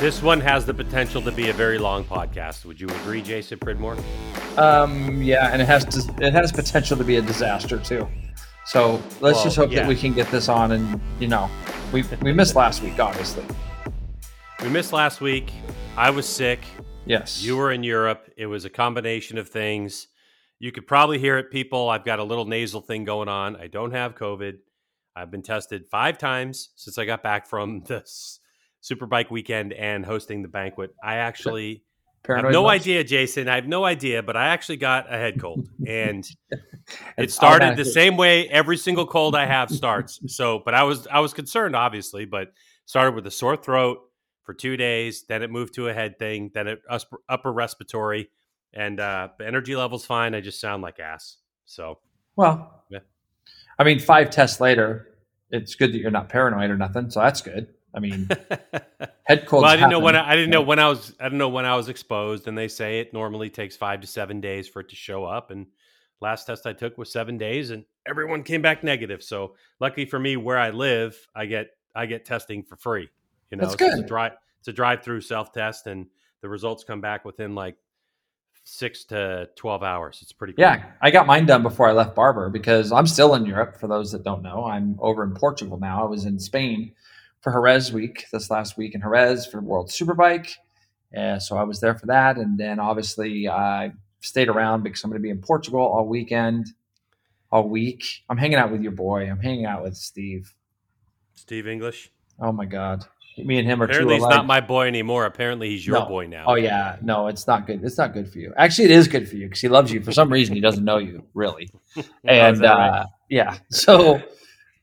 This one has the potential to be a very long podcast. Would you agree, Jason Pridmore? Um, yeah, and it has to, it has potential to be a disaster too. So let's Well, just hope yeah. that we can get this on. And you know, we we missed last week, obviously. We missed last week. I was sick. Yes, You were in Europe. It was a combination of things. You could probably hear it, people. I've got a little nasal thing going on. I don't have COVID. I've been tested five times since I got back from this Superbike weekend and hosting the banquet. I actually Paranoid have no much? idea, Jason. I have no idea, but I actually got a head cold, and it started the same way every single cold I have starts. So, but I was I was concerned, obviously, but started with a sore throat for two days. Then it moved to a head thing. Then it upper respiratory, and uh, the energy level's fine. I just sound like ass. So, Well, Yeah. I mean, five tests later, it's good that you're not paranoid or nothing. So that's good. I mean, head colds. well, I didn't know when. I, I didn't know when I was I didn't know when I was exposed, and they say it normally takes five to seven days for it to show up. And last test I took was seven days, and everyone came back negative. So lucky for me, where I live, I get I get testing for free. You know, That's So It's a good. drive it's a drive through self test, and the results come back within like six to twelve hours. It's pretty cool. Yeah, I got mine done before I left Barber because I'm still in Europe. For those that don't know, I'm over in Portugal now. I was in Spain for Jerez week this last week in Jerez for World Superbike. Uh, so I was there for that, and then obviously I stayed around because I'm going to be in Portugal all weekend, all week. I'm hanging out with your boy. I'm hanging out with Steve. Steve English. Oh my God, me and him are Apparently, he's not my boy anymore. Apparently, he's your No. boy now. Oh yeah, no, it's not good. It's not good for you. Actually, it is good for you because he loves you. For some reason, he doesn't know you really. Oh, and that right? uh, yeah, so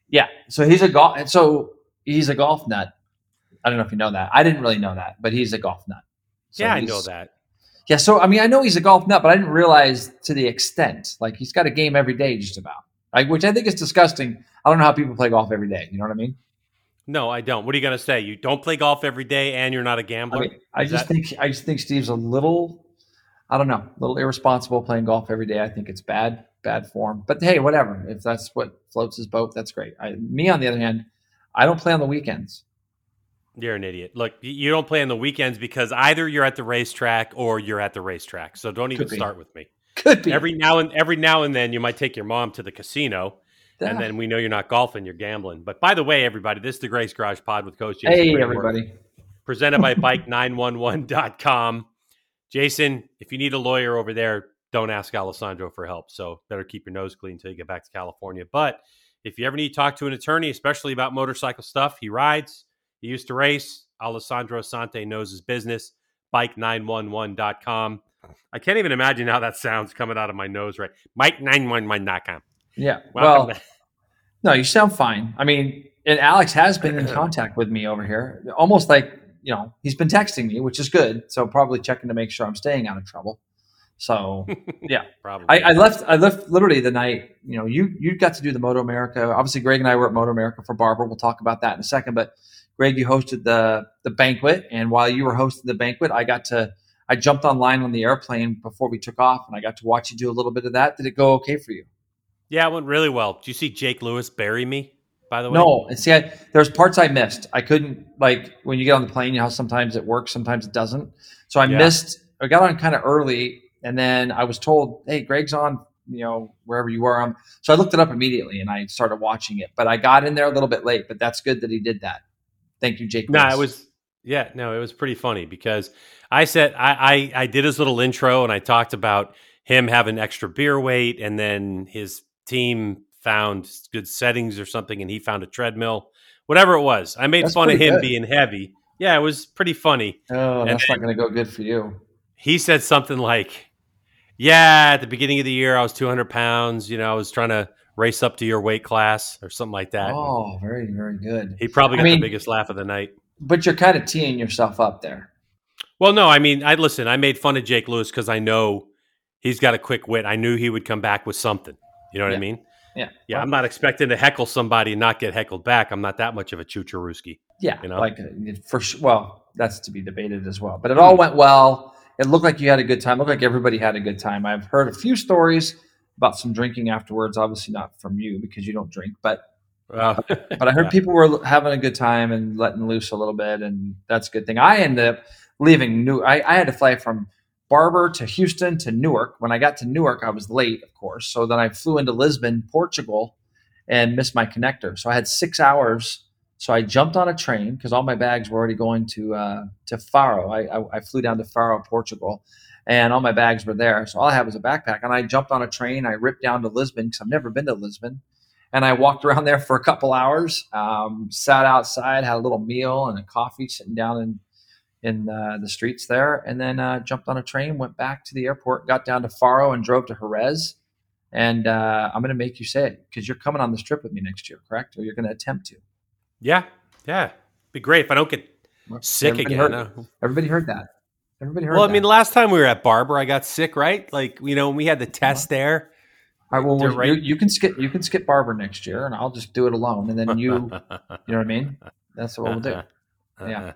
yeah, so he's a golf. So he's a golf nut. I don't know if you know that. I didn't really know that, but he's a golf nut. So yeah, I know that. Yeah, so I mean, I know he's a golf nut, but I didn't realize to the extent. Like he's got a game every day, just about. Like, which I think is disgusting. I don't know how people play golf every day. You know what I mean? No, I don't. What are you going to say? You don't play golf every day, and you're not a gambler. mean, I just that- think I just think Steve's a little, I don't know, a little irresponsible playing golf every day. I think it's bad, bad form. But hey, whatever. If that's what floats his boat, that's great. I, me, on the other hand, I don't play on the weekends. You're an idiot. Look, you don't play on the weekends because either you're at the racetrack or you're at the racetrack. So don't even start with me. Could be Every now and every now and then, you might take your mom to the casino, Yeah. and then we know you're not golfing, you're gambling. But by the way, everybody, this is the Greg's Garage Pod with Coach Jason. Hey, everybody. presented by Bike911.com. Jason, if you need a lawyer over there, don't ask Alessandro for help. So better keep your nose clean until you get back to California. But if you ever need to talk to an attorney, especially about motorcycle stuff, he rides, he used to race. Alessandro Sante knows his business. Bike911.com. I can't even imagine how that sounds coming out of my nose right. Mike911.com. Yeah. Welcome well, to- no, you sound fine. I mean, and Alex has been in contact with me over here, almost like you know he's been texting me, which is good. So probably checking to make sure I'm staying out of trouble. So yeah, Probably. I, I left. I left literally the night. You know, you you got to do the Moto America. Obviously, Greg and I were at Moto America for Barber. We'll talk about that in a second. But Greg, you hosted the the banquet, and while you were hosting the banquet, I got to. I jumped online on the airplane before we took off, and I got to watch you do a little bit of that. Did it go okay for you? yeah, it went really well. Did you see Jake Lewis bury me, by the way? No, and see, I, there's parts I missed. I couldn't like when you get on the plane. You know sometimes it works, sometimes it doesn't. So I Yeah. missed. I got on kind of early, and then I was told, "Hey, Greg's on." You know, wherever you were. Um, so I looked it up immediately and I started watching it. But I got in there a little bit late. But that's good that he did that. Thank you, Jake. No, it was yeah, no, it was pretty funny because I said I, I I did his little intro and I talked about him having extra beer weight and then his team found good settings or something and he found a treadmill. Whatever it was. I made That's fun of him good. being heavy. Yeah, it was pretty funny. Oh, and that's not going to go good for you. He said something like, Yeah, at the beginning of the year I was two hundred pounds, you know, I was trying to race up to your weight class or something like that. Oh, very, very good. He probably I got mean- the biggest laugh of the night. But you're kind of teeing yourself up there. Well, no, I mean, I listen. I made fun of Jake Lewis because I know he's got a quick wit. I knew he would come back with something. You know what I mean? Yeah. Yeah, I'm not expecting to heckle somebody and not get heckled back. I'm not that much of a choocherooski. Yeah, You know? like uh, for sure. Well, that's to be debated as well. But it all went well. It looked like you had a good time. It looked like everybody had a good time. I've heard a few stories about some drinking afterwards. Obviously, not from you because you don't drink, but Well, but I heard yeah. people were having a good time and letting loose a little bit, and that's a good thing. I ended up leaving New. I, I had to fly from Barber to Houston to Newark. When I got to Newark, I was late, of course. So then I flew into Lisbon, Portugal, and missed my connector. So I had six hours. So I jumped on a train because all my bags were already going to uh, to Faro. I, I, I flew down to Faro, Portugal, and all my bags were there. So all I had was a backpack, and I jumped on a train. I ripped down to Lisbon because I've never been to Lisbon, and I walked around there for a couple hours. Um, sat outside, had a little meal and a coffee, sitting down in in uh, the streets there, and then uh, jumped on a train, went back to the airport, got down to Faro, and drove to Jerez. And uh, I'm going to make you say it because you're coming on this trip with me next year, correct? Or you're going to attempt to. Yeah, yeah. Be great if I don't get sick Everybody again. Heard, Uh, everybody heard that. Everybody heard Well, I that. mean, last time we were at Barber, I got sick, right? Like, you know, we had the test there. All right, well, you, right. you can skip you can skip Barber next year, and I'll just do it alone, and then you, you know what I mean? That's what we'll do. Yeah.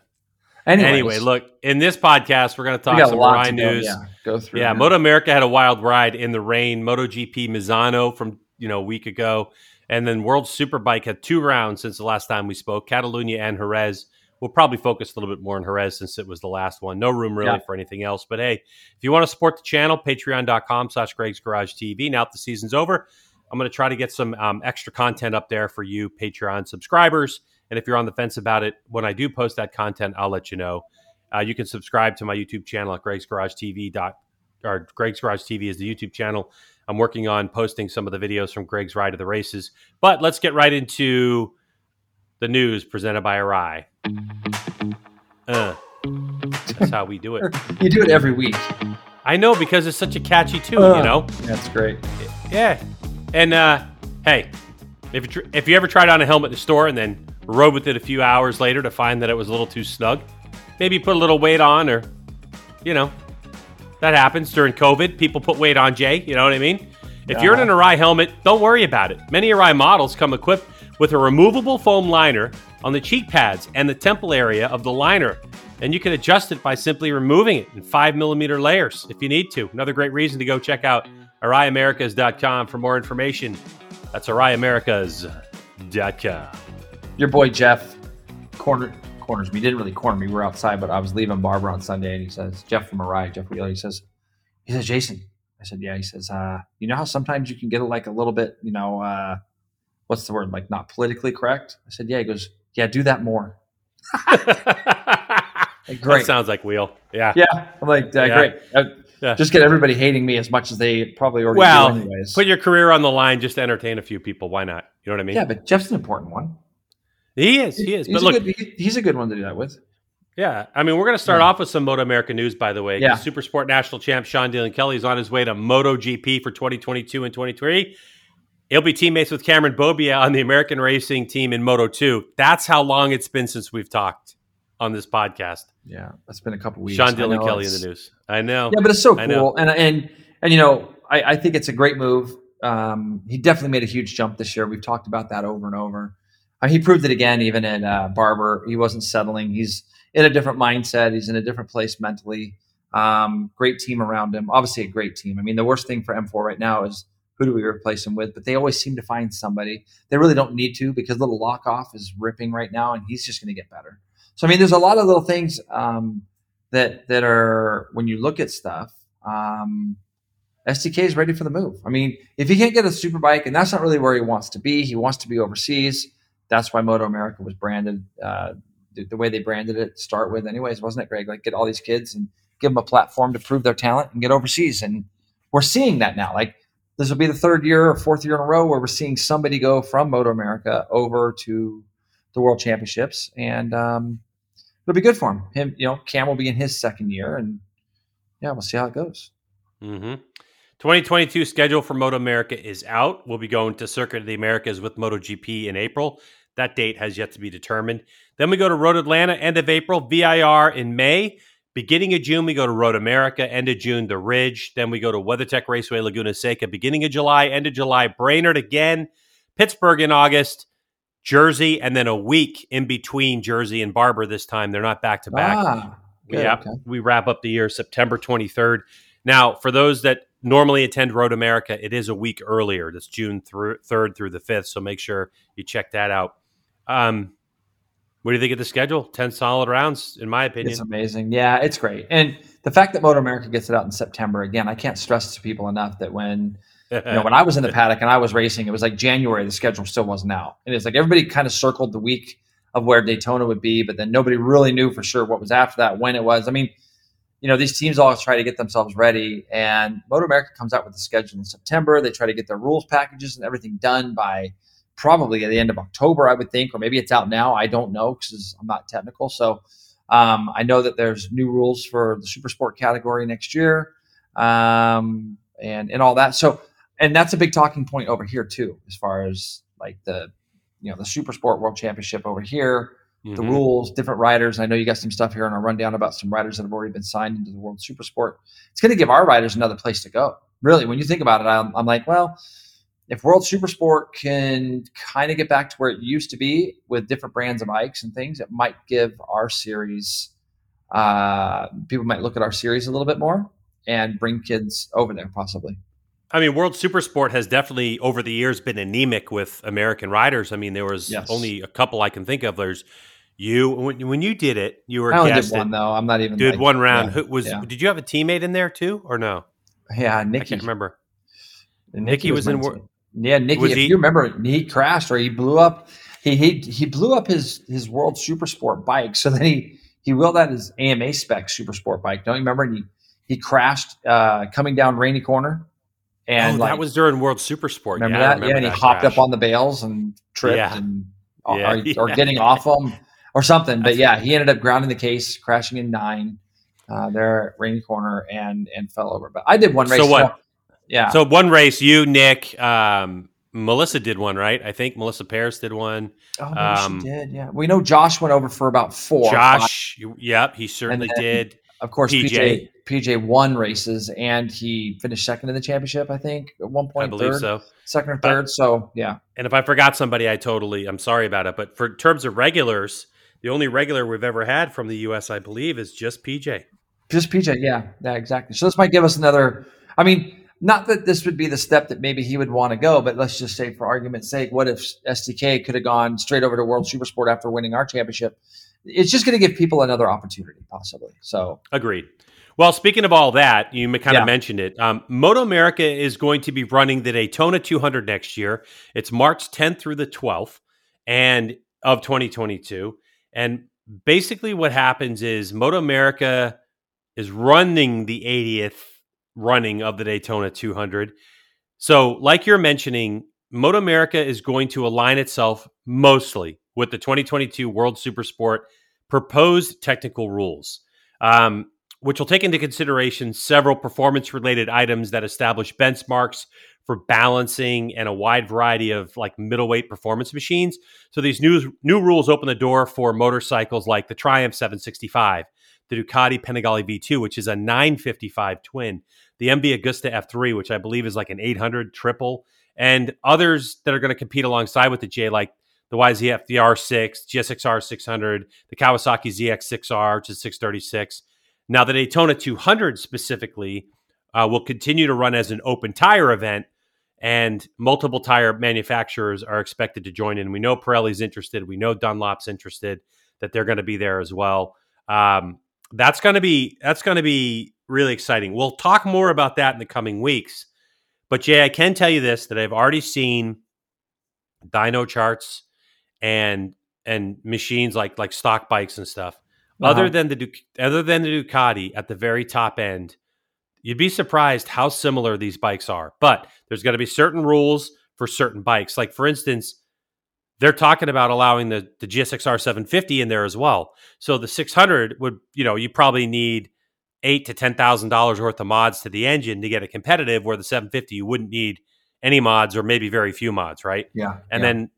Anyways, Anyway, look, in this podcast, we're going to talk some lot Rye go, news. yeah, go through. Yeah, now. Moto America had a wild ride in the rain. MotoGP Misano from you know a week ago, and then World Superbike had two rounds since the last time we spoke. Catalunya and Jerez. We'll probably focus a little bit more on Jerez since it was the last one. No room really Yeah. for anything else. But hey, if you want to support the channel, patreon.com slash Greg's Garage TV. Now that the season's over, I'm going to try to get some um, extra content up there for you Patreon subscribers. And if you're on the fence about it, when I do post that content, I'll let you know. Uh, you can subscribe to my YouTube channel at Greg's Garage TV. Or Greg's Garage TV is the YouTube channel. I'm working on posting some of the videos from Greg's Ride to the Races. But let's get right into the news presented by Arai. Uh, that's how we do it. you do it every week. I know because it's such a catchy tune, Uh. you know? That's great. Yeah. And uh, hey, if you, if you ever tried on a helmet in the store and then rode with it a few hours later to find that it was a little too snug, maybe put a little weight on or, you know, that happens during COVID. People put weight on, Jay. You know what I mean? If you're in an Arai helmet, don't worry about it. Many Arai models come equipped with a removable foam liner on the cheek pads and the temple area of the liner. And you can adjust it by simply removing it in five millimeter layers if you need to. Another great reason to go check out AraiAmericas.com for more information. That's AraiAmericas.com. Your boy Jeff corner corners me. He didn't really corner me. We were outside, but I was leaving Barber on Sunday, and he says, Jeff from Mariah, Jeff Wheeler, he says, he says, Jason. I said, yeah. He says, uh, you know how sometimes you can get like a little bit, you know, uh, what's the word, like not politically correct? I said, yeah. He goes, yeah, do that more. Like, That great. sounds like Wheel. Yeah. yeah, I'm like, uh, Yeah. great. Uh, Yeah. Just get everybody hating me as much as they probably already Well, do anyways. Put your career on the line just to entertain a few people. Why not? You know what I mean? yeah, but Jeff's an important one. He is. He is. He's, But a look, good, he- he's a good one to do that with. Yeah, I mean, we're going to start Yeah. off with some Moto America news, by the way. Yeah. Super Sport National Champ Sean Dylan Kelly is on his way to Moto GP for 2022 and 23. He'll be teammates with Cameron Beaubier on the American racing team in Moto 2. That's how long it's been since we've talked on this podcast. Yeah, that's been a couple weeks. Sean Dylan Kelly in the news. I know. Yeah, but it's so cool, and and and you know, I, I think it's a great move. Um, he definitely made a huge jump this year. We've talked about that over and over. He proved it again, even at uh, Barber. He wasn't settling. He's in a different mindset. He's in a different place mentally. Um, great team around him. Obviously, a great team. I mean, the worst thing for M4 right now is who do we replace him with? But they always seem to find somebody. They really don't need to because little lock off is ripping right now, and he's just going to get better. So I mean, there's a lot of little things um, that that are when you look at stuff. Um, SDK is ready for the move. I mean, if he can't get a super bike, and that's not really where he wants to be, he wants to be overseas. That's why Moto America was branded uh, the, the way they branded it to start with, anyways, wasn't it, Greg? Like, get all these kids and give them a platform to prove their talent and get overseas. And we're seeing that now. Like, this will be the third year or fourth year in a row where we're seeing somebody go from Moto America over to the World Championships, and um, it'll be good for him. Him, you know, Cam will be in his second year, and yeah, we'll see how it goes. hmm 2022 schedule for Moto America is out. We'll be going to Circuit of the Americas with MotoGP in April. That date has yet to be determined. Then we go to Road Atlanta, end of April, VIR in May. Beginning of June, we go to Road America. End of June, The Ridge. Then we go to WeatherTech Raceway, Laguna Seca. Beginning of July, end of July, Brainerd again. Pittsburgh in August. Jersey, and then a week in between Jersey and Barber this time. They're not back to back. Ah, yeah, okay. we wrap up the year September 23rd. Now, for those that normally attend Road America, it is a week earlier. That's June third through the fifth. So make sure you check that out. Um, what do you think of the schedule? Ten solid rounds, in my opinion. It's amazing. Yeah, it's great. And the fact that Motor America gets it out in September again, I can't stress to people enough that when you know when I was in the paddock and I was racing, it was like January. The schedule still wasn't out, and it's like everybody kind of circled the week of where Daytona would be, but then nobody really knew for sure what was after that, when it was. I mean, you know, these teams all try to get themselves ready, and Motor America comes out with the schedule in September. They try to get their rules packages and everything done by probably at the end of October, I would think, or maybe it's out now. I don't know because I'm not technical. So um, I know that there's new rules for the super sport category next year, um, and and all that. So and that's a big talking point over here too, as far as like the you know the super sport world championship over here. Mm-hmm. The rules, different riders. I know you got some stuff here on our rundown about some riders that have already been signed into the World Super Sport. It's going to give our riders another place to go. Really, when you think about it, I'm, I'm like, well, if World Supersport can kind of get back to where it used to be with different brands of bikes and things, it might give our series uh, people might look at our series a little bit more and bring kids over there possibly. I mean, World Supersport has definitely over the years been anemic with American riders. I mean, there was yes. only a couple I can think of. There's you when, when you did it, you were I only did one though. I'm not even did like, one round. Yeah, Who was? Yeah. Did you have a teammate in there too, or no? Yeah, Nicky. I can't remember. Nicky, Nicky was, was in. Team. Yeah, Nicky. if he, you remember, he crashed or he blew up. He he he blew up his his World Super Sport bike. So then he he wheeled out his AMA spec Super Sport bike. Don't you remember? And he he crashed uh, coming down Rainey Corner. And oh, like, that was during World Super Sport. Remember yeah, that? Remember yeah, and he hopped crash. up on the bales and tripped yeah. and yeah, or, or getting off them or something. But yeah, he ended up grounding the case, crashing in nine uh, there at Rainey Corner and and fell over. But I did one race. So what? Yeah. So one race, you, Nick, um, Melissa did one, right? I think Melissa Paris did one. Oh, um, she did. Yeah, we know Josh went over for about four. Josh, five. yep, he certainly then, did. Of course, PJ. PJ. PJ won races and he finished second in the championship. I think at one point. I believe third, so. Second or third. But, so yeah. And if I forgot somebody, I totally. I'm sorry about it. But for terms of regulars, the only regular we've ever had from the U.S., I believe, is just PJ. Just PJ. Yeah. Yeah. Exactly. So this might give us another. I mean not that this would be the step that maybe he would want to go, but let's just say, for argument's sake, what if SDK could have gone straight over to World Supersport after winning our championship? It's just going to give people another opportunity, possibly. So, agreed. Well, speaking of all that, you kind of yeah. mentioned it. Um, Moto America is going to be running the Daytona 200 next year. It's March 10th through the 12th, and of 2022. And basically, what happens is Moto America is running the 80th running of the Daytona 200. So, like you're mentioning, Moto America is going to align itself mostly with the 2022 World Supersport proposed technical rules, um, which will take into consideration several performance related items that establish benchmarks for balancing and a wide variety of like middleweight performance machines. So these new new rules open the door for motorcycles like the Triumph 765, the Ducati Panigale V2, which is a 955 twin, the MV Agusta F3, which I believe is like an 800 triple, and others that are going to compete alongside with the J, like the YZF, the R6, GSXR 600, the Kawasaki ZX6R, which is 636. Now, the Daytona 200 specifically uh, will continue to run as an open tire event, and multiple tire manufacturers are expected to join in. We know Pirelli's interested. We know Dunlop's interested that they're going to be there as well. Um, that's going to be that's going to be really exciting. We'll talk more about that in the coming weeks. But Jay, I can tell you this that I've already seen dyno charts and and machines like like stock bikes and stuff. Uh-huh. Other than the other than the Ducati at the very top end, you'd be surprised how similar these bikes are. But there's going to be certain rules for certain bikes. Like for instance, they're talking about allowing the, the GSXR 750 in there as well. So the 600 would, you know, you probably need eight to ten thousand dollars worth of mods to the engine to get it competitive. Where the 750 you wouldn't need any mods or maybe very few mods, right? Yeah. And yeah. then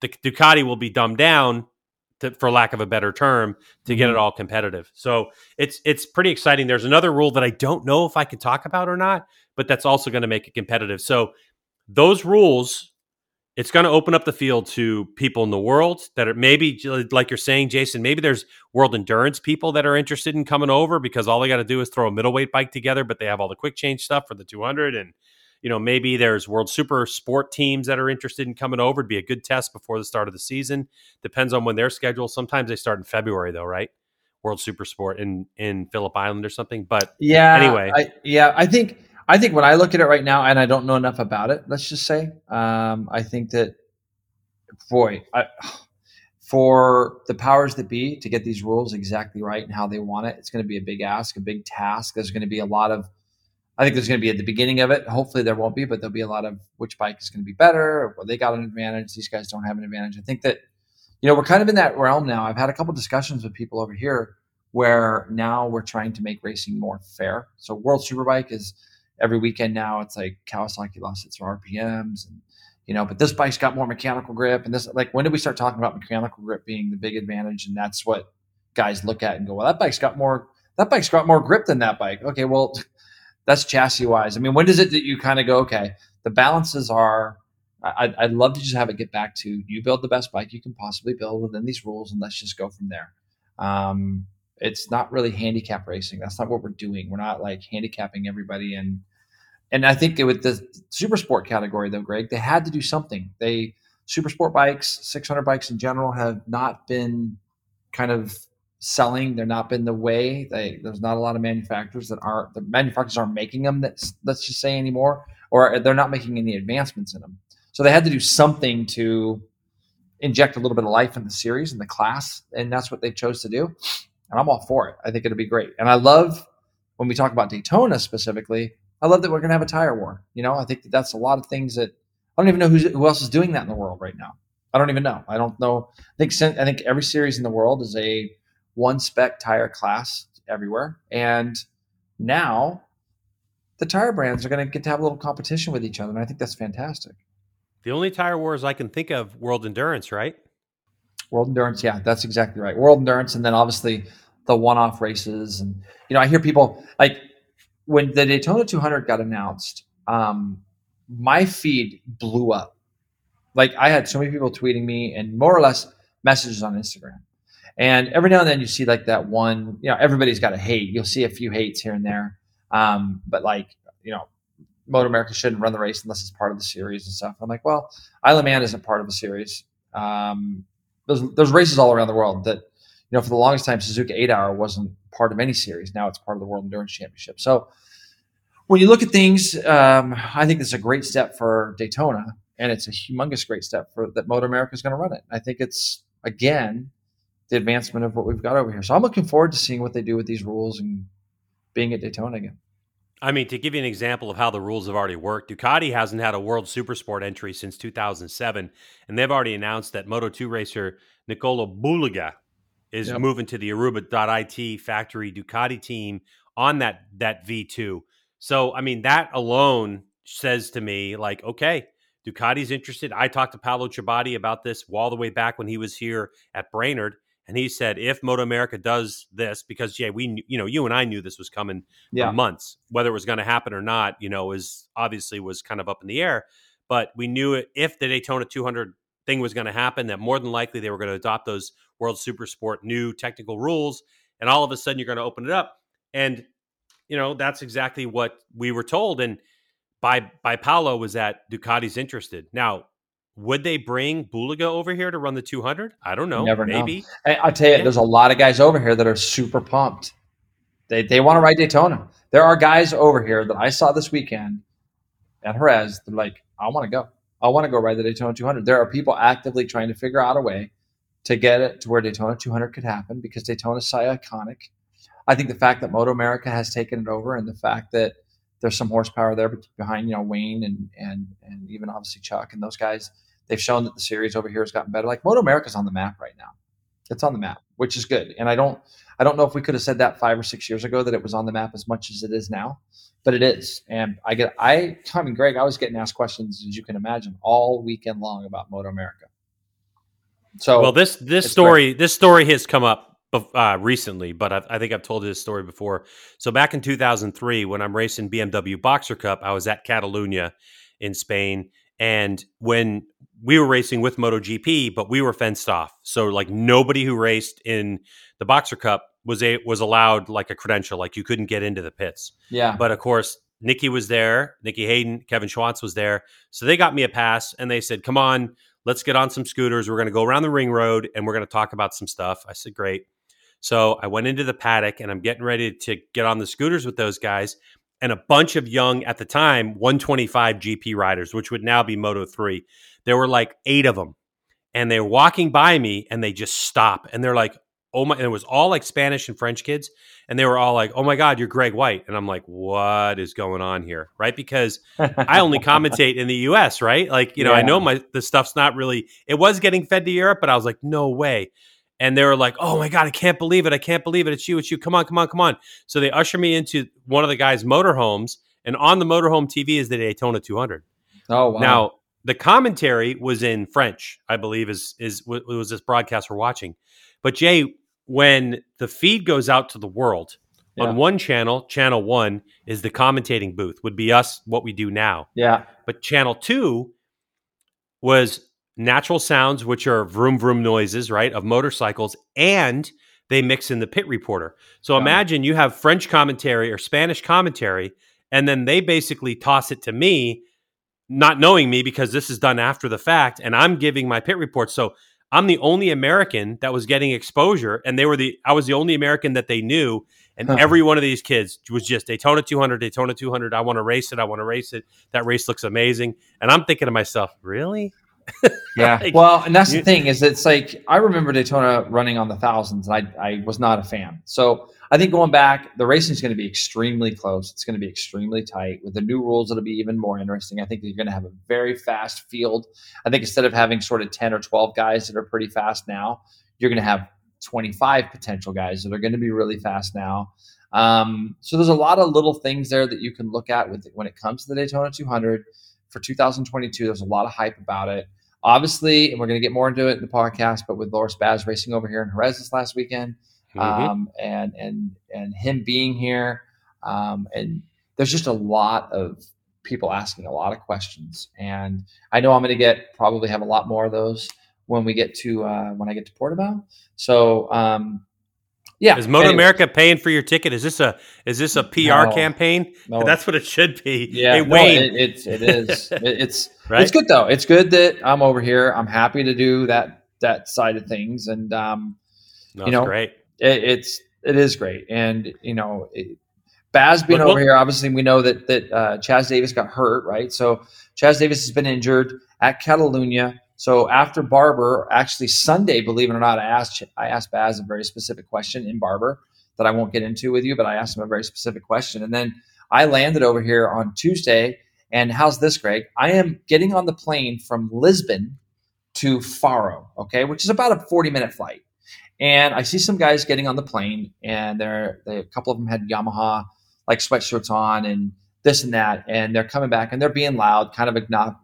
the Ducati will be dumbed down, to, for lack of a better term, to mm-hmm. get it all competitive. So it's it's pretty exciting. There's another rule that I don't know if I can talk about or not, but that's also going to make it competitive. So those rules it's going to open up the field to people in the world that are maybe like you're saying jason maybe there's world endurance people that are interested in coming over because all they got to do is throw a middleweight bike together but they have all the quick change stuff for the 200 and you know maybe there's world super sport teams that are interested in coming over to be a good test before the start of the season. Depends on when their schedule sometimes they start in february though right? World super sport in in phillip island or something but yeah anyway. I, yeah i think I think when I look at it right now, and I don't know enough about it, let's just say, um, I think that, boy, I, for the powers that be to get these rules exactly right and how they want it, it's going to be a big ask, a big task. There's going to be a lot of, I think there's going to be at the beginning of it. Hopefully there won't be, but there'll be a lot of which bike is going to be better. Or they got an advantage. These guys don't have an advantage. I think that, you know, we're kind of in that realm now. I've had a couple discussions with people over here where now we're trying to make racing more fair. So World Superbike is every weekend now it's like Kawasaki lost its RPMs and you know, but this bike's got more mechanical grip and this like when did we start talking about mechanical grip being the big advantage and that's what guys look at and go, well, that bike's got more that bike's got more grip than that bike. Okay, well, that's chassis wise. I mean, when does it that you kind of go, okay, the balances are I'd, I'd love to just have it get back to you build the best bike you can possibly build within these rules and let's just go from there. Um, it's not really handicap racing. That's not what we're doing. We're not like handicapping everybody and and I think with the super sport category though, Greg, they had to do something. They super sport bikes, 600 bikes in general, have not been kind of selling. They're not been the way. They, there's not a lot of manufacturers that aren't the manufacturers aren't making them. That's let's just say anymore, or they're not making any advancements in them. So they had to do something to inject a little bit of life in the series and the class, and that's what they chose to do. And I'm all for it. I think it'll be great. And I love when we talk about Daytona specifically I love that we're going to have a tire war. You know, I think that that's a lot of things that I don't even know who's, who else is doing that in the world right now. I don't even know. I don't know. I think I think every series in the world is a one spec tire class everywhere, and now the tire brands are going to get to have a little competition with each other, and I think that's fantastic. The only tire wars I can think of, World Endurance, right? World Endurance, yeah, that's exactly right. World Endurance, and then obviously the one-off races, and you know, I hear people like when the Daytona 200 got announced, um, my feed blew up. Like I had so many people tweeting me and more or less messages on Instagram. And every now and then you see like that one, you know, everybody's got a hate. You'll see a few hates here and there. Um, but like, you know, Moto America shouldn't run the race unless it's part of the series and stuff. I'm like, well, Isle of Man isn't part of the series. Um, there's, there's races all around the world that, you know, for the longest time, Suzuka 8 Hour wasn't part of any series. Now it's part of the World Endurance Championship. So when you look at things, um, I think it's a great step for Daytona, and it's a humongous great step for that Motor America is going to run it. I think it's again the advancement of what we've got over here. So I'm looking forward to seeing what they do with these rules and being at Daytona again. I mean, to give you an example of how the rules have already worked, Ducati hasn't had a World Supersport entry since 2007, and they've already announced that Moto2 racer Nicolo Bulega is yep. moving to the Aruba.it factory Ducati team on that that V2. So, I mean, that alone says to me, like, okay, Ducati's interested. I talked to Paolo Ciabatti about this all the way back when he was here at Brainerd. And he said, if Moto America does this, because yeah, we, you know, you and I knew this was coming yeah. months, whether it was going to happen or not, you know, is obviously was kind of up in the air. But we knew it if the Daytona 200 thing was going to happen, that more than likely they were going to adopt those World Super Sport new technical rules, and all of a sudden you're going to open it up. And you know, that's exactly what we were told. And by by Paolo was that Ducati's interested. Now, would they bring Bulega over here to run the 200? I don't know. Never maybe. Know. I'll tell you, yeah. there's a lot of guys over here that are super pumped. They they want to ride Daytona. There are guys over here that I saw this weekend at Jerez. They're like, I want to go. I want to go ride the Daytona 200. There are people actively trying to figure out a way to get it to where Daytona 200 could happen because Daytona is so iconic. I think the fact that Moto America has taken it over and the fact that there's some horsepower there behind, you know, Wayne and and and even obviously Chuck and those guys, they've shown that the series over here has gotten better. Like Moto America's on the map right now. It's on the map, which is good. And I don't I don't know if we could have said that five or six years ago that it was on the map as much as it is now, but it is. And I get I I mean Greg, I was getting asked questions as you can imagine all weekend long about Moto America. So well, this this story great. this story has come up uh, recently, but I, I, think I've told this story before. So back in 2003, when I'm racing BMW Boxer Cup, I was at Catalunya in Spain, And when we were racing with MotoGP, but we were fenced off. So like nobody who raced in the Boxer Cup was a was allowed like a credential, like you couldn't get into the pits. Yeah. But of course, Nicky was there, Nicky Hayden, Kevin Schwantz was there. So they got me a pass and they said, Come on, let's get on some scooters. We're gonna go around the ring road and we're gonna talk about some stuff. I said, Great. So I went into the paddock and I'm getting ready to get on the scooters with those guys. And a bunch of young, at the time, 125 GP riders, which would now be Moto 3. There were like eight of them. And they were walking by me and they just stop. And they're like, oh my, and it was all like Spanish and French kids. And they were all like, oh my God, you're Greg White. And I'm like, what is going on here? Right. Because I only commentate in the US, right? Like, you know, I know my, the stuff's not really, it was getting fed to Europe, but I was like, no way. And they were like, oh my God, I can't believe it. I can't believe it. It's you. It's you. Come on, come on, come on. So they usher me into one of the guys' motorhomes. And on the motorhome TV is the Daytona 200. oh wow. Now, the commentary was in French, I believe, is is was this broadcast we're watching. But Jay, when the feed goes out to the world Yeah. on one channel, channel one is the commentating booth, would be us, what we do now. yeah. But channel two was natural sounds, which are vroom vroom noises, right, of motorcycles, and they mix in the pit reporter. So it. imagine you have French commentary or Spanish commentary, and then they basically toss it to me, not knowing me because this is done after the fact, and I'm giving my pit report. So I'm the only American that was getting exposure, and they were the I was the only American that they knew. And Huh. every one of these kids was just Daytona 200, Daytona 200. I want to race it. I want to race it. That race looks amazing. And I'm thinking to myself, really? Yeah. Like, well, and that's you- the thing is it's like I remember Daytona running on the thousands, and I I was not a fan. So I think going back, the racing is going to be extremely close. It's going to be extremely tight. With the new rules, it'll be even more interesting. I think you're going to have a very fast field. I think instead of having sort of ten or twelve guys that are pretty fast now, you're going to have 25 potential guys that are going to be really fast now. Um, so there's a lot of little things there that you can look at with when it comes to the Daytona 200 for 2022. There's a lot of hype about it. Obviously, and we're going to get more into it in the podcast, but with Loris Baz racing over here in Jerez this last weekend, Mhm. um, and and and him being here, um, and there's just a lot of people asking a lot of questions, and I know I'm going to get probably have a lot more of those when we get to uh, when I get to Portimão. So um, yeah, Is Moto anyways. America paying for your ticket? Is this a is this a PR No. campaign? No. That's what it should be. Yeah, Hey, no, Wayne. it, it's it is it, it's right? it's good though. It's good that I'm over here. I'm happy to do that that side of things, and um, No, you it's know, great. it, it's it is great. And you know, it, Baz being over here, obviously we know that that uh, Chaz Davies got hurt, right? So Chaz Davies has been injured at Catalunya. So after Barber, actually Sunday, believe it or not, I asked I asked Baz a very specific question in Barber that I won't get into with you, but I asked him a very specific question, and then I landed over here on Tuesday. And how's this, Greg? I am getting on the plane from Lisbon to Faro, okay, which is about a 40 minute flight. And I see some guys getting on the plane, and they're they, a couple of them had Yamaha like sweatshirts on and this and that, and they're coming back and they're being loud, kind of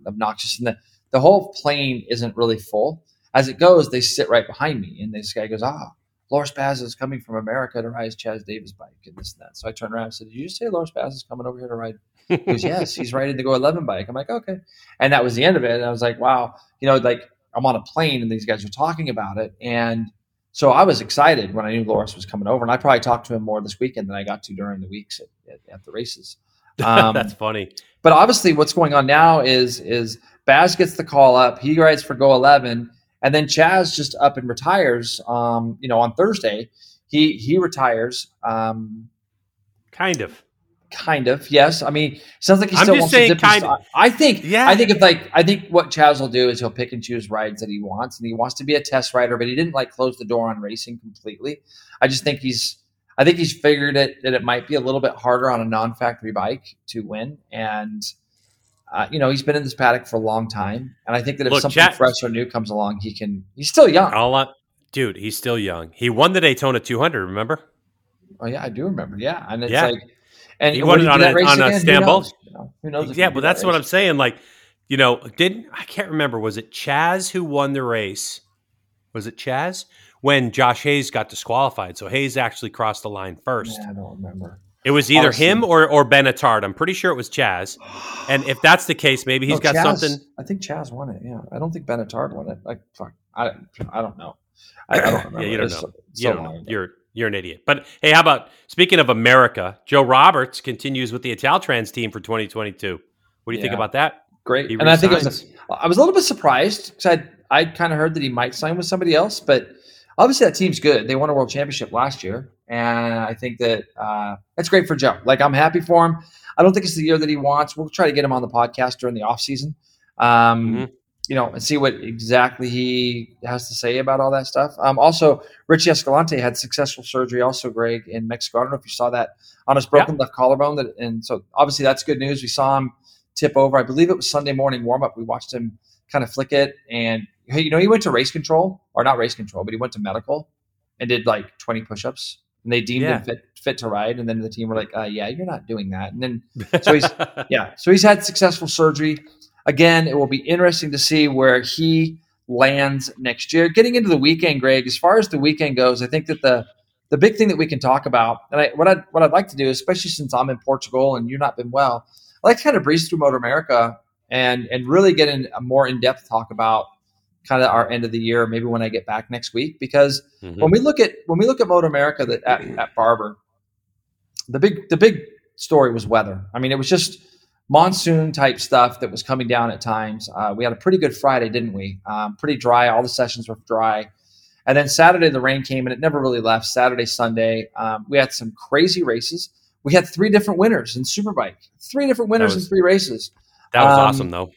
obnoxious, and the the whole plane isn't really full. As it goes, they sit right behind me, and this guy goes, "Ah, Loris Baz is coming from America to ride his Chaz Davies bike and this and that." So I turned around and said, "Did you just say Loris Baz is coming over here to ride he goes, yes, he's riding the GoEleven bike. I'm like, okay. And that was the end of it. And I was like, wow, you know, like I'm on a plane and these guys are talking about it. And so I was excited when I knew Loris was coming over. And I probably talked to him more this weekend than I got to during the weeks at, at, at the races. Um, That's funny. but obviously, what's going on now is is Baz gets the call up. He rides for GoEleven, and then Chaz just up and retires. Um, you know, on Thursday, he he retires. Um, Kind of. Kind of, yes. I mean, sounds like he still wants to dip his- kind of. I think, Yeah. I think if like, I think what Chaz will do is he'll pick and choose rides that he wants, and he wants to be a test rider, but he didn't like close the door on racing completely. I just think he's, I think he's figured it that it might be a little bit harder on a non-factory bike to win, and uh, you know he's been in this paddock for a long time, and I think that if Look, something Chaz- fresh or new comes along, he can. He's still young. All on, dude, he's still young. He won the Daytona 200. Remember? Oh yeah, I do remember. Yeah, and it's Yeah. like, and He won it on a- on a again? Who knows? You know, who knows? Yeah, but that that's what. I'm saying. Like, you know, didn't I can't remember. Was it Chaz who won the race? Was it Chaz when Josh Hayes got disqualified? So Hayes actually crossed the line first. Yeah, I don't remember. It was either Honestly. him or or Ben Attard. I'm pretty sure it was Chaz. And if that's the case, maybe he's no, got Chaz, something. I think Chaz won it. Yeah, I don't think Ben Attard won it. Like, fuck, I, I don't know. I, I don't remember. yeah, you don't know. So, you don't know. You're you're an idiot. But hey, how about speaking of America? Joe Roberts continues with the Italtrans team for 2022. What do you yeah. think about that? Great. and I think it was a, I was a little bit surprised because I I kind of heard that he might sign with somebody else, but obviously that team's good. They won a world championship last year, and I think that uh, that's great for Joe. Like I'm happy for him. I don't think it's the year that he wants. We'll try to get him on the podcast during the off season, um, mm-hmm. you know, and see what exactly he has to say about all that stuff. Um, also, Richie Escalante had successful surgery, also Greg in Mexico. I don't know if you saw that on his broken yeah. left collarbone. That and so obviously that's good news. We saw him tip over. I believe it was Sunday morning warm up. We watched him kind of flick it and hey, you know, he went to race control or not race control, but he went to medical and did like 20 push-ups and they deemed yeah. him fit, fit to ride. And then the team were like, uh, yeah, you're not doing that. And then, so he's, yeah, so he's had successful surgery. Again, it will be interesting to see where he lands next year. Getting into the weekend, Greg, as far as the weekend goes, I think that the, the big thing that we can talk about, and I, what I what I'd like to do, especially since I'm in Portugal and you've not been well, I like to kind of breeze through Motor America and and really get in a more in depth talk about kind of our end of the year, maybe when I get back next week. Because mm-hmm. when we look at when we look at Motor America that at, at Barber, the big the big story was weather. I mean, it was just monsoon type stuff that was coming down at times. Uh, we had a pretty good Friday, didn't we? Um, pretty dry. All the sessions were dry. And then Saturday, the rain came and it never really left. Saturday, Sunday, um, we had some crazy races. We had three different winners in Superbike, three different winners was, in three races. That was um, awesome, though.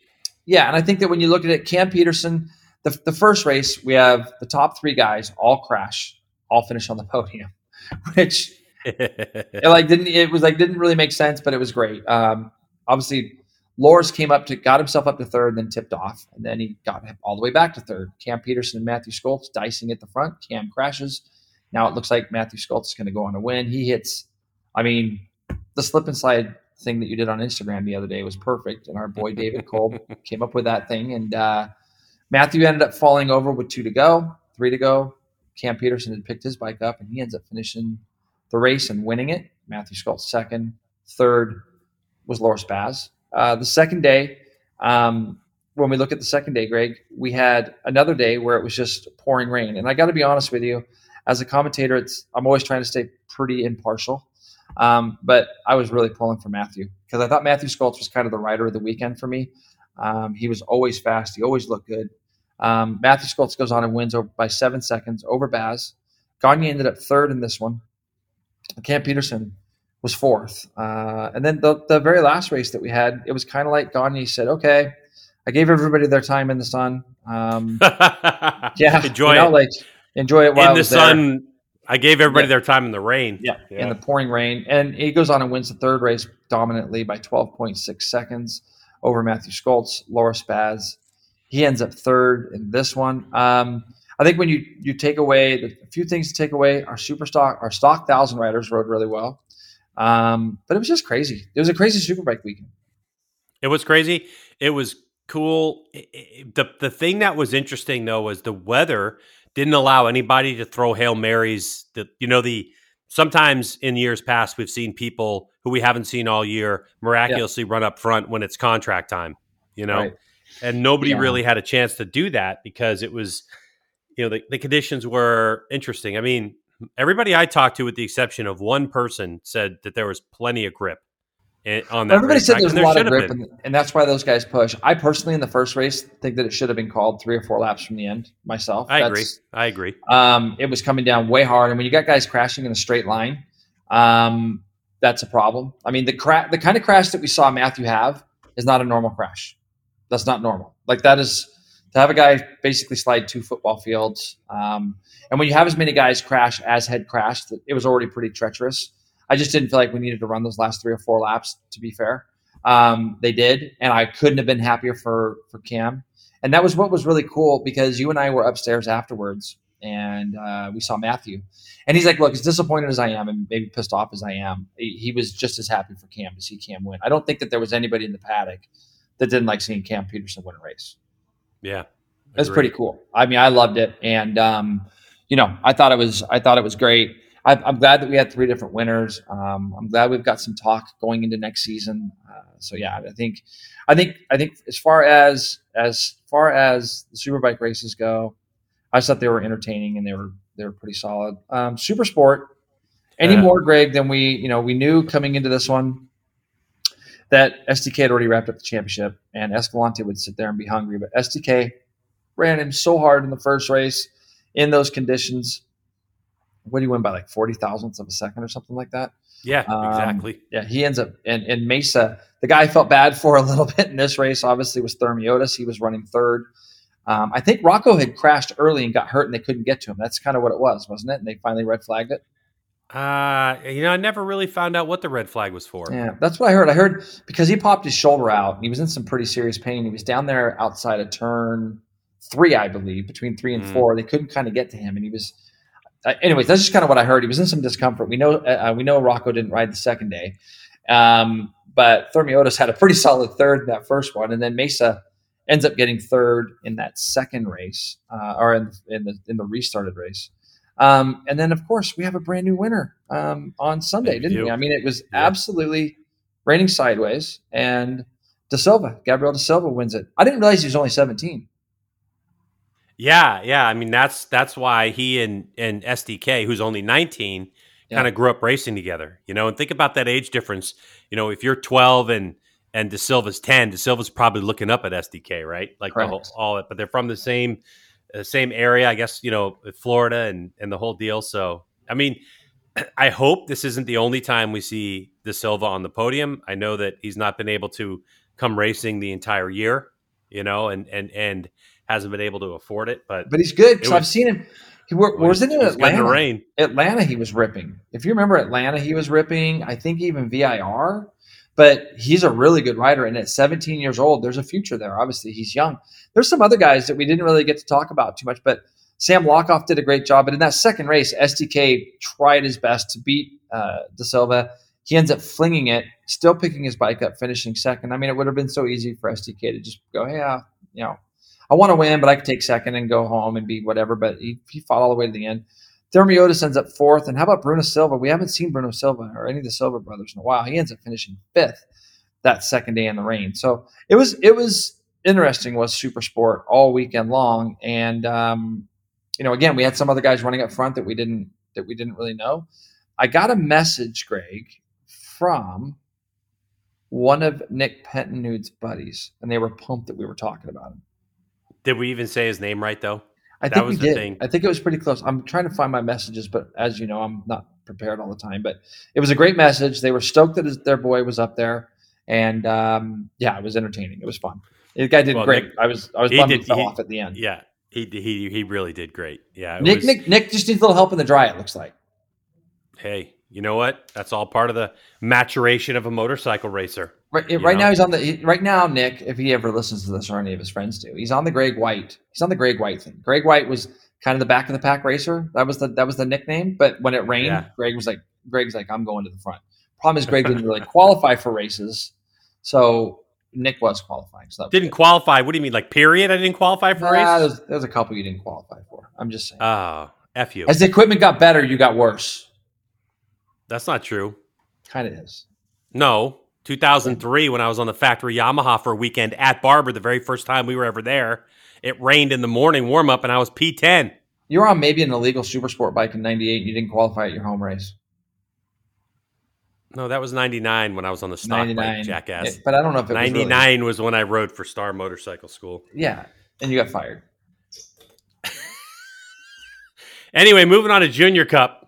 Yeah. And I think that when you look at it, Cam Petersen, the, the first race, we have the top three guys all crash, all finish on the podium, which it like didn't it was like didn't really make sense, but it was great. Um, obviously, Loris came up to got himself up to third, then tipped off, and then he got all the way back to third. Cam Petersen and Matthew Scholtz dicing at the front. Cam crashes. Now it looks like Matthew Scholtz is going to go on a win. He hits. I mean, the slip and slide thing that you did on Instagram the other day was perfect, and our boy David Kolb came up with that thing, and uh, Matthew ended up falling over with two to go, three to go. Cam Petersen had picked his bike up and he ends up finishing the race and winning it. Matthew Scholtz second. Third was Loris Baz. Uh, the second day, um, when we look at the second day, Greg, we had another day where it was just pouring rain. And I got to be honest with you, as a commentator, it's I'm always trying to stay pretty impartial. Um, but I was really pulling for Matthew because I thought Matthew Scholtz was kind of the rider of the weekend for me. Um, he was always fast. He always looked good. Um, Matthew Scholtz goes on and wins over, by seven seconds over Baz. Gagne ended up third in this one. Cam Petersen was fourth. Uh, and then the, the very last race that we had, it was kind of like Gagne said, okay, I gave everybody their time in the sun. Um, yeah, enjoy you know, it. Like enjoy it while in the sun. There. I gave everybody yeah. their time in the rain. Yeah, yeah, in the pouring rain, and he goes on and wins the third race dominantly by 12.6 seconds over Matthew Scholtz, Loris Baz, he ends up third in this one. Um, I think when you you take away the few things to take away, our super stock, our stock thousand riders rode really well, um, but it was just crazy. It was a crazy superbike weekend. It was crazy. It was cool. It, it, the the thing that was interesting though was the weather didn't allow anybody to throw hail marys. That you know the sometimes in years past we've seen people who we haven't seen all year miraculously yeah. run up front when it's contract time. You know. Right and nobody yeah. really had a chance to do that because it was you know the, the conditions were interesting. I mean everybody i talked to with the exception of one person said that there was plenty of grip on that everybody said there's a lot of grip and, and, that's why those guys push. I personally in the first race think that it should have been called three or four laps from the end myself. I that's, agree i agree. Um, it was coming down way hard and when you got guys crashing in a straight line um, that's a problem. I mean the cra- the kind of crash that we saw matthew have is not a normal crash that's not normal. Like that is to have a guy basically slide two football fields. Um, and when you have as many guys crash as had crashed, it was already pretty treacherous. I just didn't feel like we needed to run those last three or four laps. To be fair, um, they did, and I couldn't have been happier for for Cam. And that was what was really cool because you and I were upstairs afterwards, and uh, we saw Matthew, and he's like, "Look, as disappointed as I am, and maybe pissed off as I am, he, he was just as happy for Cam to see Cam win. I don't think that there was anybody in the paddock that didn't like seeing Cam Petersen win a race. Yeah, that's pretty cool. I mean, I loved it, and um, you know, I thought it was I thought it was great. I, I'm glad that we had three different winners. Um, I'm glad we've got some talk going into next season. Uh, so yeah, I think, I think, I think as far as as far as the superbike races go, I thought they were entertaining and they were they were pretty solid. Um, super sport, any Yeah. more Greg than we you know we knew coming into this one that SDK had already wrapped up the championship and Escalante would sit there and be hungry, but SDK ran him so hard in the first race in those conditions. What do you win by like forty thousandths of a second or something like that? Yeah, Um, exactly. Yeah, he ends up and, and Mesa. The guy I felt bad for a little bit in this race, obviously, was Thermiotis. He was running third. Um, I think Rocco had crashed early and got hurt, and they couldn't get to him. That's kind of what it was, wasn't it? And they finally red flagged it. Uh, you know, I never really found out what the red flag was for. Yeah, that's what I heard. I heard because he popped his shoulder out and he was in some pretty serious pain. He was down there outside of turn three, I believe, between three and Mhm. four. They couldn't kind of get to him, and he was. Uh, anyways, that's just kind of what I heard. He was in some discomfort. We know uh, we know Rocco didn't ride the second day, um, but Thermiotis had a pretty solid third in that first one, and then Mesa ends up getting third in that second race, uh, or in, in the in the restarted race. Um, and then, of course, we have a brand new winner um, on Sunday, We didn't do. we? I mean, it was Yeah. absolutely raining sideways, and Da Silva, Gabriel Da Silva wins it. I didn't realize he was only 17. Yeah, yeah. I mean, that's that's why he and and SDK, who's only 19, Yeah. kind of grew up racing together. You know, and think about that age difference. You know, if you're 12 and and Da Silva's 10, Da Silva's probably looking up at SDK, right? Like whole, all, but they're from the same uh, same area, I guess. You know, Florida and and the whole deal. So, I mean, I hope this isn't the only time we see Da Silva on the podium. I know that he's not been able to come racing the entire year, you know, and and and hasn't been able to afford it. But But he's good because I've seen him. He well, was it in he's good in Atlanta? rain. Atlanta, he was ripping. If you remember Atlanta, he was ripping. I think even VIR, but he's a really good rider. And at 17 years old, there's a future there. Obviously, he's young. There's some other guys that we didn't really get to talk about too much, but Sam Lochoff did a great job. But in that second race, SDK tried his best to beat uh, Da Silva. He ends up flinging it, still picking his bike up, finishing second. I mean, it would have been so easy for SDK to just go, yeah, you know, I want to win, but I could take second and go home and be whatever. But he, he fought all the way to the end. Thermiotis ends up fourth. And how about Bruno Silva? We haven't seen Bruno Silva or any of the Silva brothers in a while. He ends up finishing fifth that second day in the rain. So it was it was interesting. Was super sport all weekend long, and um, you know, again, we had some other guys running up front that we didn't that we didn't really know. I got a message, Greg, from one of Nick Pentenude's buddies, and they were pumped that we were talking about him. Did we even say his name right though? I That think was we the did. thing. I think it was pretty close. I'm trying to find my messages, but as you know, I'm not prepared all the time. But it was a great message. They were stoked that his, their boy was up there, and um, yeah, it was entertaining. It was fun. The guy did Well, great. Nick- I was I was bummed he did- fell he- off at the end. Yeah, he he he really did great. Yeah, Nick, was- Nick Nick just needs a little help in the dry. It looks like. Hey, you know what? That's all part of the maturation of a motorcycle racer. Right, right now he's on the right now. Nick, if he ever listens to this or any of his friends do, he's on the Greg White. He's on the Greg White thing. Greg White was kind of the back of the pack racer. That was the that was the nickname. But when it rained, Yeah. Greg was like Greg's like I'm going to the front. Problem is Greg didn't really qualify for races, so Nick was qualifying. So was Didn't good. qualify. What do you mean? Like period? I didn't qualify for Nah, race. there's, there's a couple you didn't qualify for. I'm just saying. Oh, f you. As the equipment got better, you got worse. That's not true. Kind of is. No, 2003 when I was on the factory Yamaha for a weekend at Barber, the very first time we were ever there. It rained in the morning warm up, and I was P10. You were on maybe an illegal super sport bike in '98. and You didn't qualify at your home race. No, that was 99 when I was on the stock '99, bike, jackass. It- but I don't know if it was really- 99 was when I rode for Star Motorcycle School. yeah, and you got fired. Anyway, moving on to Junior Cup.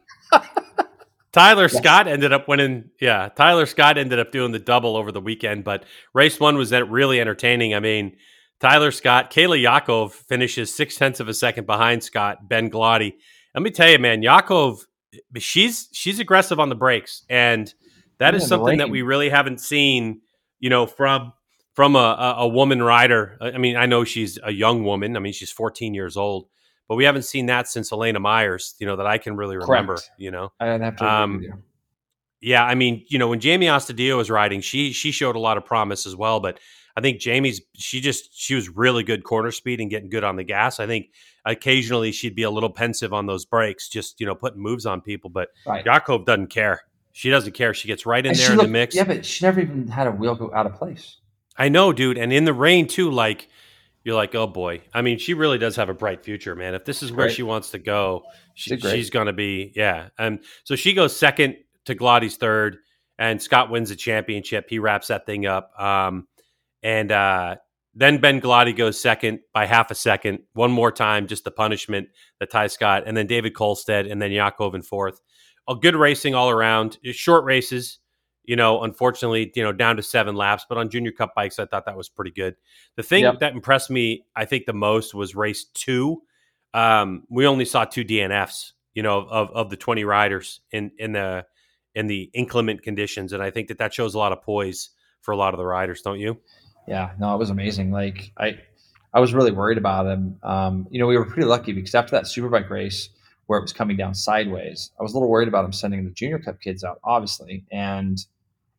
Tyler Scott ended up winning. Yeah, Tyler Scott ended up doing the double over the weekend, but race one was really entertaining. I mean, Tyler Scott, Kayla Yaakov finishes six tenths of a second behind Scott, Ben Gloddy. Let me tell you, man, Yaakov, she's she's aggressive on the brakes, and that is something that we really haven't seen, you know, from from a, a, a woman rider. I mean, I know she's a young woman. I mean, she's 14 years old, but we haven't seen that since Elena Myers. You know, that I can really remember. Correct. You know, I'd have to Um, yeah, I mean, you know, when Jamie Ostadio was riding, she she showed a lot of promise as well. But I think Jamie's she just she was really good corner speed and getting good on the gas. I think occasionally she'd be a little pensive on those brakes, just you know putting moves on people. But right. Yaakov doesn't care. She doesn't care. She gets right in and there in looked, the mix. Yeah, but she never even had a wheel go out of place. I know, dude. And in the rain too, like you're like, oh boy. I mean, she really does have a bright future, man. If this is where she wants to go, she, she's going to be, yeah. And so she goes second to Gloddy's third, and Scott wins the championship. He wraps that thing up. Um, and uh, then Ben Gloddy goes second by half a second, one more time, just the punishment that ties Scott, and then David Colstead, and then Yaakov in fourth. A good racing all around. Short races, you know, unfortunately, you know, down to seven laps. But on Junior Cup bikes, I thought that was pretty good. The thing yep. that impressed me, I think, the most was race two. Um, we only saw two DNFs, you know, of, of the twenty riders in in the in the inclement conditions, and I think that that shows a lot of poise for a lot of the riders, don't you? Yeah, no, it was amazing. Like I, I was really worried about him. Um, you know, we were pretty lucky because after that superbike race where it was coming down sideways. I was a little worried about them sending the junior cup kids out, obviously, and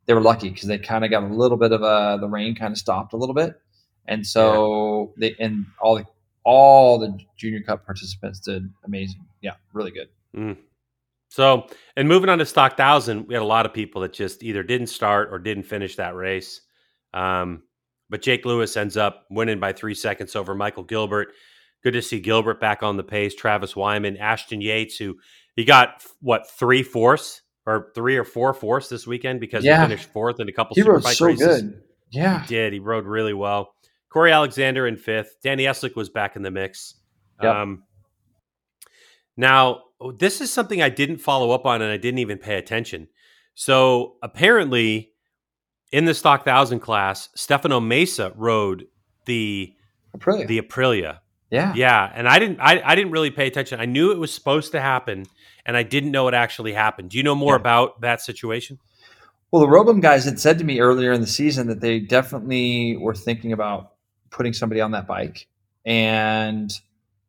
they were lucky because they kind of got a little bit of a the rain kind of stopped a little bit, and so yeah. they and all the all the junior cup participants did amazing. Yeah, really good. Mm. So, and moving on to stock thousand, we had a lot of people that just either didn't start or didn't finish that race. Um, but Jake Lewis ends up winning by three seconds over Michael Gilbert. Good to see Gilbert back on the pace. Travis Wyman, Ashton Yates, who he got what three fourths or three or four fourths this weekend because yeah. he finished fourth in a couple. He rode so races. good. Yeah, he did. He rode really well. Corey Alexander in fifth. Danny Eslick was back in the mix. Yep. Um, now, this is something I didn't follow up on and I didn't even pay attention. So apparently, in the stock thousand class, Stefano Mesa rode the Aprilia. the Aprilia. Yeah. Yeah. And I didn't I, I didn't really pay attention. I knew it was supposed to happen and I didn't know it actually happened. Do you know more yeah. about that situation? Well, the Robem guys had said to me earlier in the season that they definitely were thinking about putting somebody on that bike. And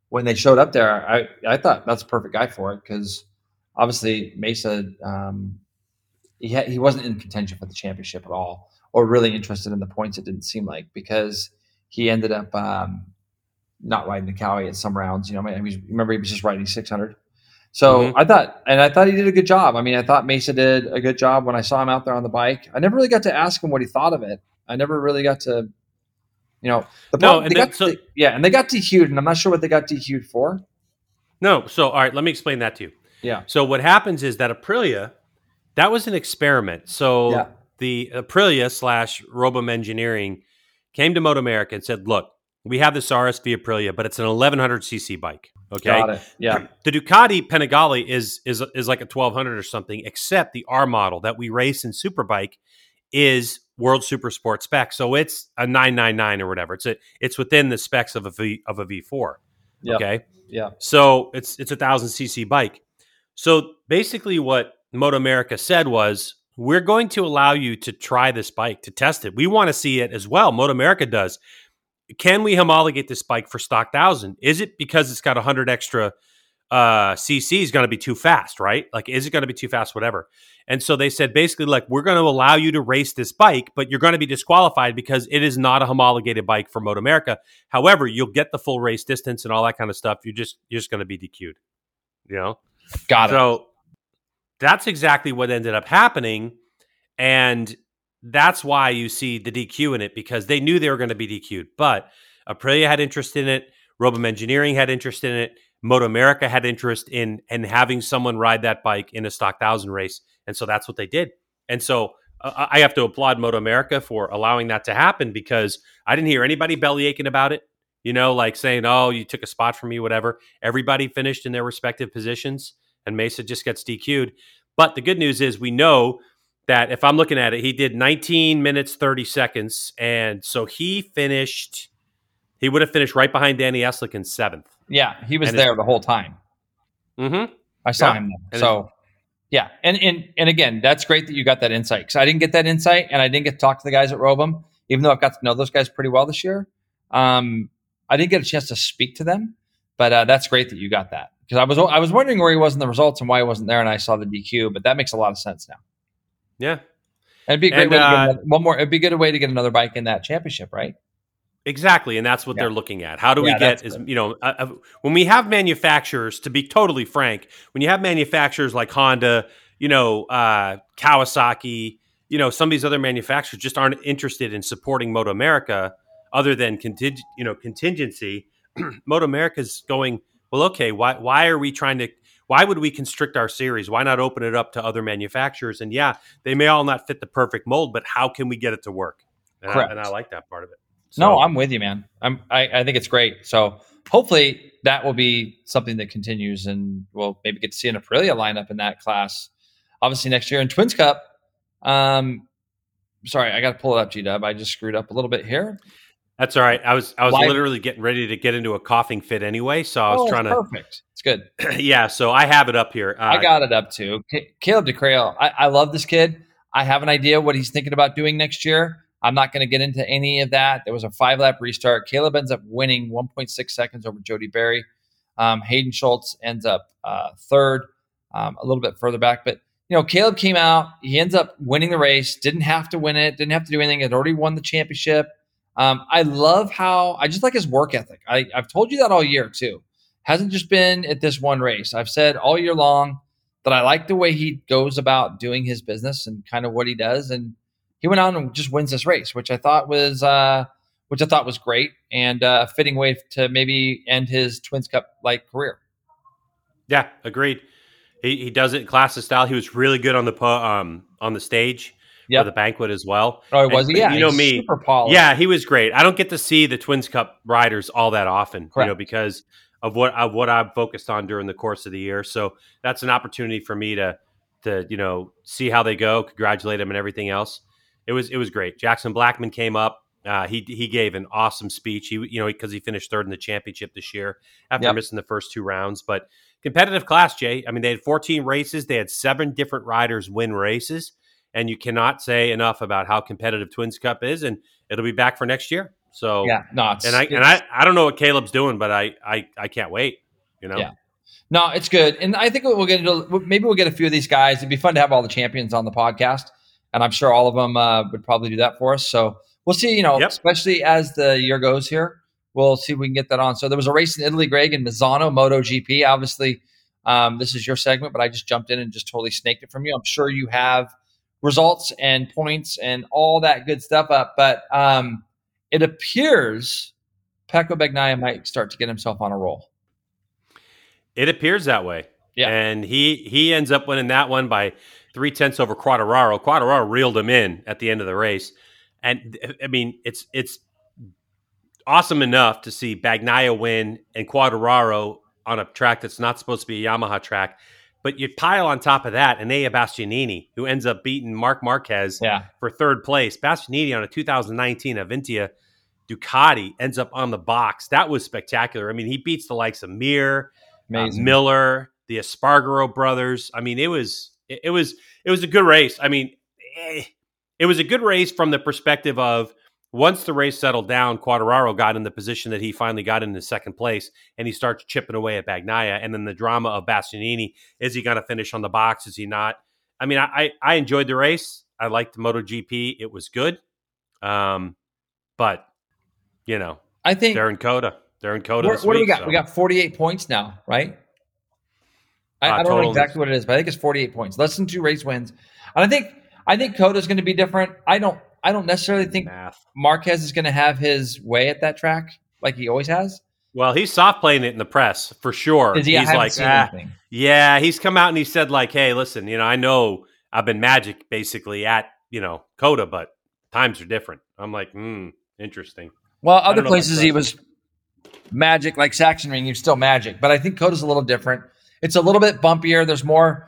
when they showed up there, I, I thought that's a perfect guy for it because obviously Mesa, um, he, ha- he wasn't in contention for the championship at all or really interested in the points, it didn't seem like, because he ended up um, not riding the Kawi at some rounds. You know, I mean, remember he was just riding 600. So mm-hmm. I thought, and I thought he did a good job. I mean, I thought Mesa did a good job when I saw him out there on the bike. I never really got to ask him what he thought of it. I never really got to, you know, the no, and they then, got, so, yeah, and they got DQ'd, and I'm not sure what they got DQ'd for. No, so all right, let me explain that to you. Yeah. So what happens is that Aprilia, that was an experiment. So yeah. the Aprilia slash Robem Engineering came to Moto America and said, look, we have this RSV Aprilia, but it's an 1100 cc bike. Okay. Got it. Yeah. The Ducati Panigale is is is like a 1200 or something, except the R model that we race in Superbike is World Super Sport spec. So it's a 999 or whatever. It's a, it's within the specs of a V of a V4. Yep. Okay. Yeah. So it's it's a thousand cc bike. So basically, what Moto America said was, we're going to allow you to try this bike to test it. We want to see it as well. Moto America does can we homologate this bike for stock thousand? Is it because it's got 100 extra uh, CC is going to be too fast, right? Like, is it going to be too fast? Whatever. And so they said basically, like, we're going to allow you to race this bike, but you're going to be disqualified because it is not a homologated bike for Moto America. However, you'll get the full race distance and all that kind of stuff. You're just you're just going to be DQ'd. You know, got it. So that's exactly what ended up happening. And that's why you see the DQ in it because they knew they were going to be DQ'd. But Aprilia had interest in it. Robem Engineering had interest in it. Moto America had interest in in having someone ride that bike in a stock thousand race, and so that's what they did. And so uh, I have to applaud Moto America for allowing that to happen because I didn't hear anybody belly aching about it. You know, like saying, "Oh, you took a spot from me," whatever. Everybody finished in their respective positions, and Mesa just gets DQ'd. But the good news is we know that if I'm looking at it, he did 19 minutes 30 seconds, and so he finished. He would have finished right behind Danny Eslick in seventh. Yeah, he was and there the whole time. Mm-hmm. I saw yeah. him. There. So, yeah, and and and again, that's great that you got that insight because I didn't get that insight, and I didn't get to talk to the guys at Robem, even though I've got to know those guys pretty well this year. Um, I didn't get a chance to speak to them, but uh, that's great that you got that because I was I was wondering where he was in the results and why he wasn't there, and I saw the DQ, but that makes a lot of sense now. Yeah. It'd be a great And, way to get uh, one more. It'd be a good way to get another bike in that championship, right? Exactly, and that's what Yeah. they're looking at. How do we Yeah, get is good. you know uh, uh, when we have manufacturers to be totally frank, when you have manufacturers like Honda, you know uh, Kawasaki, you know some of these other manufacturers just aren't interested in supporting Moto America other than conting- you know contingency. Moto America's going well. Okay, why why are we trying to? Why would we constrict our series? Why not open it up to other manufacturers? And yeah, they may all not fit the perfect mold, but how can we get it to work? And, I, Correct. and I like that part of it. No, I'm with you, man. I'm. I, I think it's great. So hopefully that will be something that continues, and we'll maybe get to see an Aprilia lineup in that class. Obviously next year in Twins Cup. Um, sorry, I got to pull it up, G Dub. I just screwed up a little bit here. That's all right. I was I was Live- literally getting ready to get into a coughing fit anyway, so I was Oh, trying to perfect. It's good. yeah, so I have it up here. Uh, I got it up too. Ca- Kaleb De Keyrel, I, I love this kid. I have an idea what he's thinking about doing next year. I'm not going to get into any of that. There was a five lap restart. Kaleb ends up winning 1.6 seconds over Jody Barry. Um, Hayden Schultz ends up uh, third, um, a little bit further back. But, you know, Kaleb came out. He ends up winning the race, didn't have to win it, didn't have to do anything. Had already won the championship. Um, I love how I just like his work ethic. I, I've told you that all year too. Hasn't just been at this one race. I've said all year long that I like the way he goes about doing his business and kind of what he does. And he went out and just wins this race, which I thought was uh, which I thought was great and uh, a fitting way to maybe end his Twins Cup like career. Yeah, agreed. He, he does it in classic style. He was really good on the um on the stage Yep. for the banquet as well. Oh, was And he? Yeah, you know me. super polished. Yeah, he was great. I don't get to see the Twins Cup riders all that often, you know, because of what of what I've focused on during the course of the year. So that's an opportunity for me to to you know see how they go, congratulate them, and everything else. It was it was great. Jackson Blackmon came up. Uh, he he gave an awesome speech. He you know because he finished third in the championship this year after Yep. missing the first two rounds, but. Competitive class, Jay. I mean, they had 14 races. They had seven different riders win races and you cannot say enough about how competitive Twins Cup is, and it'll be back for next year. So, yeah, no, it's, and I and I, I don't know what Kaleb's doing, but I I, I can't wait. You know, Yeah. No, it's good, and I think we'll get into maybe we'll get a few of these guys. It'd be fun to have all the champions on the podcast, and I'm sure all of them uh, would probably do that for us. So we'll see. You know, Yep. especially as the year goes here, we'll see if we can get that on. So there was a race in Italy, Greg, in Misano MotoGP. Obviously, um, this is your segment, but I just jumped in and just totally snaked it from you. I'm sure you have results and points and all that good stuff up, but um, it appears Pecco Bagnaia might start to get himself on a roll. it appears that way. Yeah. and he he ends up winning that one by three tenths over Quartararo. Quartararo reeled him in at the end of the race, and I mean it's it's awesome enough to see Bagnaia win and Quartararo on a track that's not supposed to be a Yamaha track. But you pile on top of that Enea Bastianini, who ends up beating Marc Marquez Yeah. for third place. Bastianini on a 2019 Avintia Ducati ends up on the box. That was spectacular. I mean, he beats the likes of Mir, uh, Miller, the Espargaro brothers. I mean, it was it, it was it was a good race. I mean, eh, it was a good race from the perspective of once the race settled down, Quartararo got in the position that he finally got into second place, and he starts chipping away at Bagnaia. And then the drama of Bastianini: is he going to finish on the box? Is he not? I mean, I I enjoyed the race. I liked the MotoGP. It was good, um, but you know I think they're in COTA. They're in COTA. what, what do we got? so- We got 48 points now, right? I, Uh, I don't know exactly what it is, but I think it's 48 points. Less than two race wins. And I think I think COTA's going to be different. I don't I don't necessarily think math. Marquez is going to have his way at that track like he always has. Well, he's soft playing it in the press for sure. He? He's like, ah, yeah. He's come out and he said like, hey, listen, you know, I know I've been magic basically at you know COTA, but times are different. I'm like, hmm, interesting. Well, other places he was magic, like Sachsenring, he's still magic. But I think COTA's a little different. It's a little bit bumpier. There's more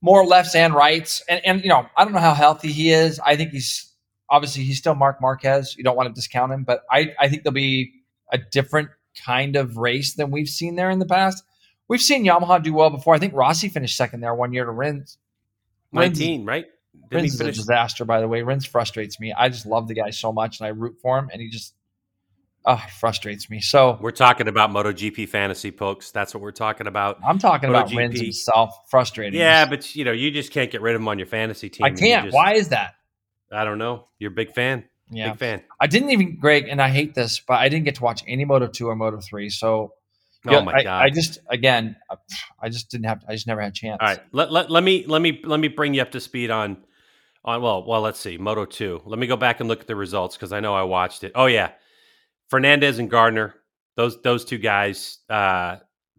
more lefts and rights. And and you know, I don't know how healthy he is. I think he's obviously he's still Marc Marquez. You don't want to discount him, but I, I think there'll be a different kind of race than we've seen there in the past. We've seen Yamaha do well before. I think Rossi finished second there one year to Rins. Rins, Nineteen, right? Didn't Rins is a disaster, by the way. Rins frustrates me. I just love the guy so much and I root for him, and he just oh, frustrates me. So We're talking about MotoGP fantasy, folks. That's what we're talking about. I'm talking about MotoGP. wins himself. Frustrating. Yeah, but you know, you just can't get rid of him on your fantasy team. I can't. just- Why is that? I don't know. You're a big fan. Yeah. Big fan. I didn't even, Greg, and I hate this, but I didn't get to watch any Moto 2 or Moto 3. So, Oh yeah, my I, god. I just, again, I just didn't have, I just never had a chance. All right. Let, let, let me let me let me bring you up to speed on on well well let's see Moto two. Let me go back and look at the results because I know I watched it. Oh yeah, Fernandez and Gardner. Those those two guys. Uh,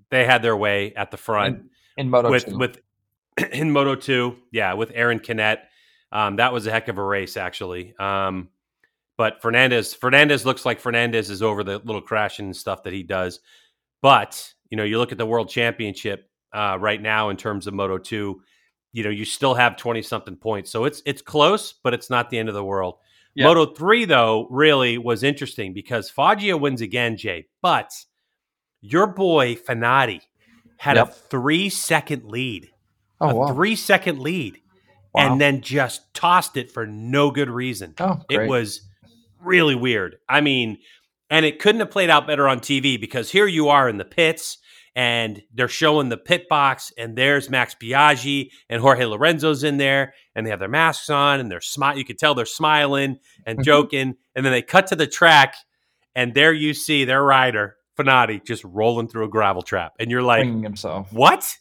they had their way at the front. In, in Moto with 2. with in Moto two, yeah, with Arón Canet. Um, that was a heck of a race, actually. Um, but Fernandez Fernandez looks like Fernandez is over the little crashing and stuff that he does. But you know, you look at the World Championship uh, right now in terms of Moto two. You know, you still have twenty something points, so it's it's close, but it's not the end of the world. Yeah. Moto three though really was interesting because Foggia wins again, Jay, but your boy Fenati had Yep. a three second lead oh, a wow. three second lead Wow. and then just tossed it for no good reason. oh, It was really weird. I mean, and it couldn't have played out better on TV because here you are in the pits and they're showing the pit box and there's Max Biaggi and Jorge Lorenzo's in there and they have their masks on and they're smile. You could tell they're smiling and Mhm. joking. And then they cut to the track and there you see their rider, Fenati, just rolling through a gravel trap. And you're like, himself. what?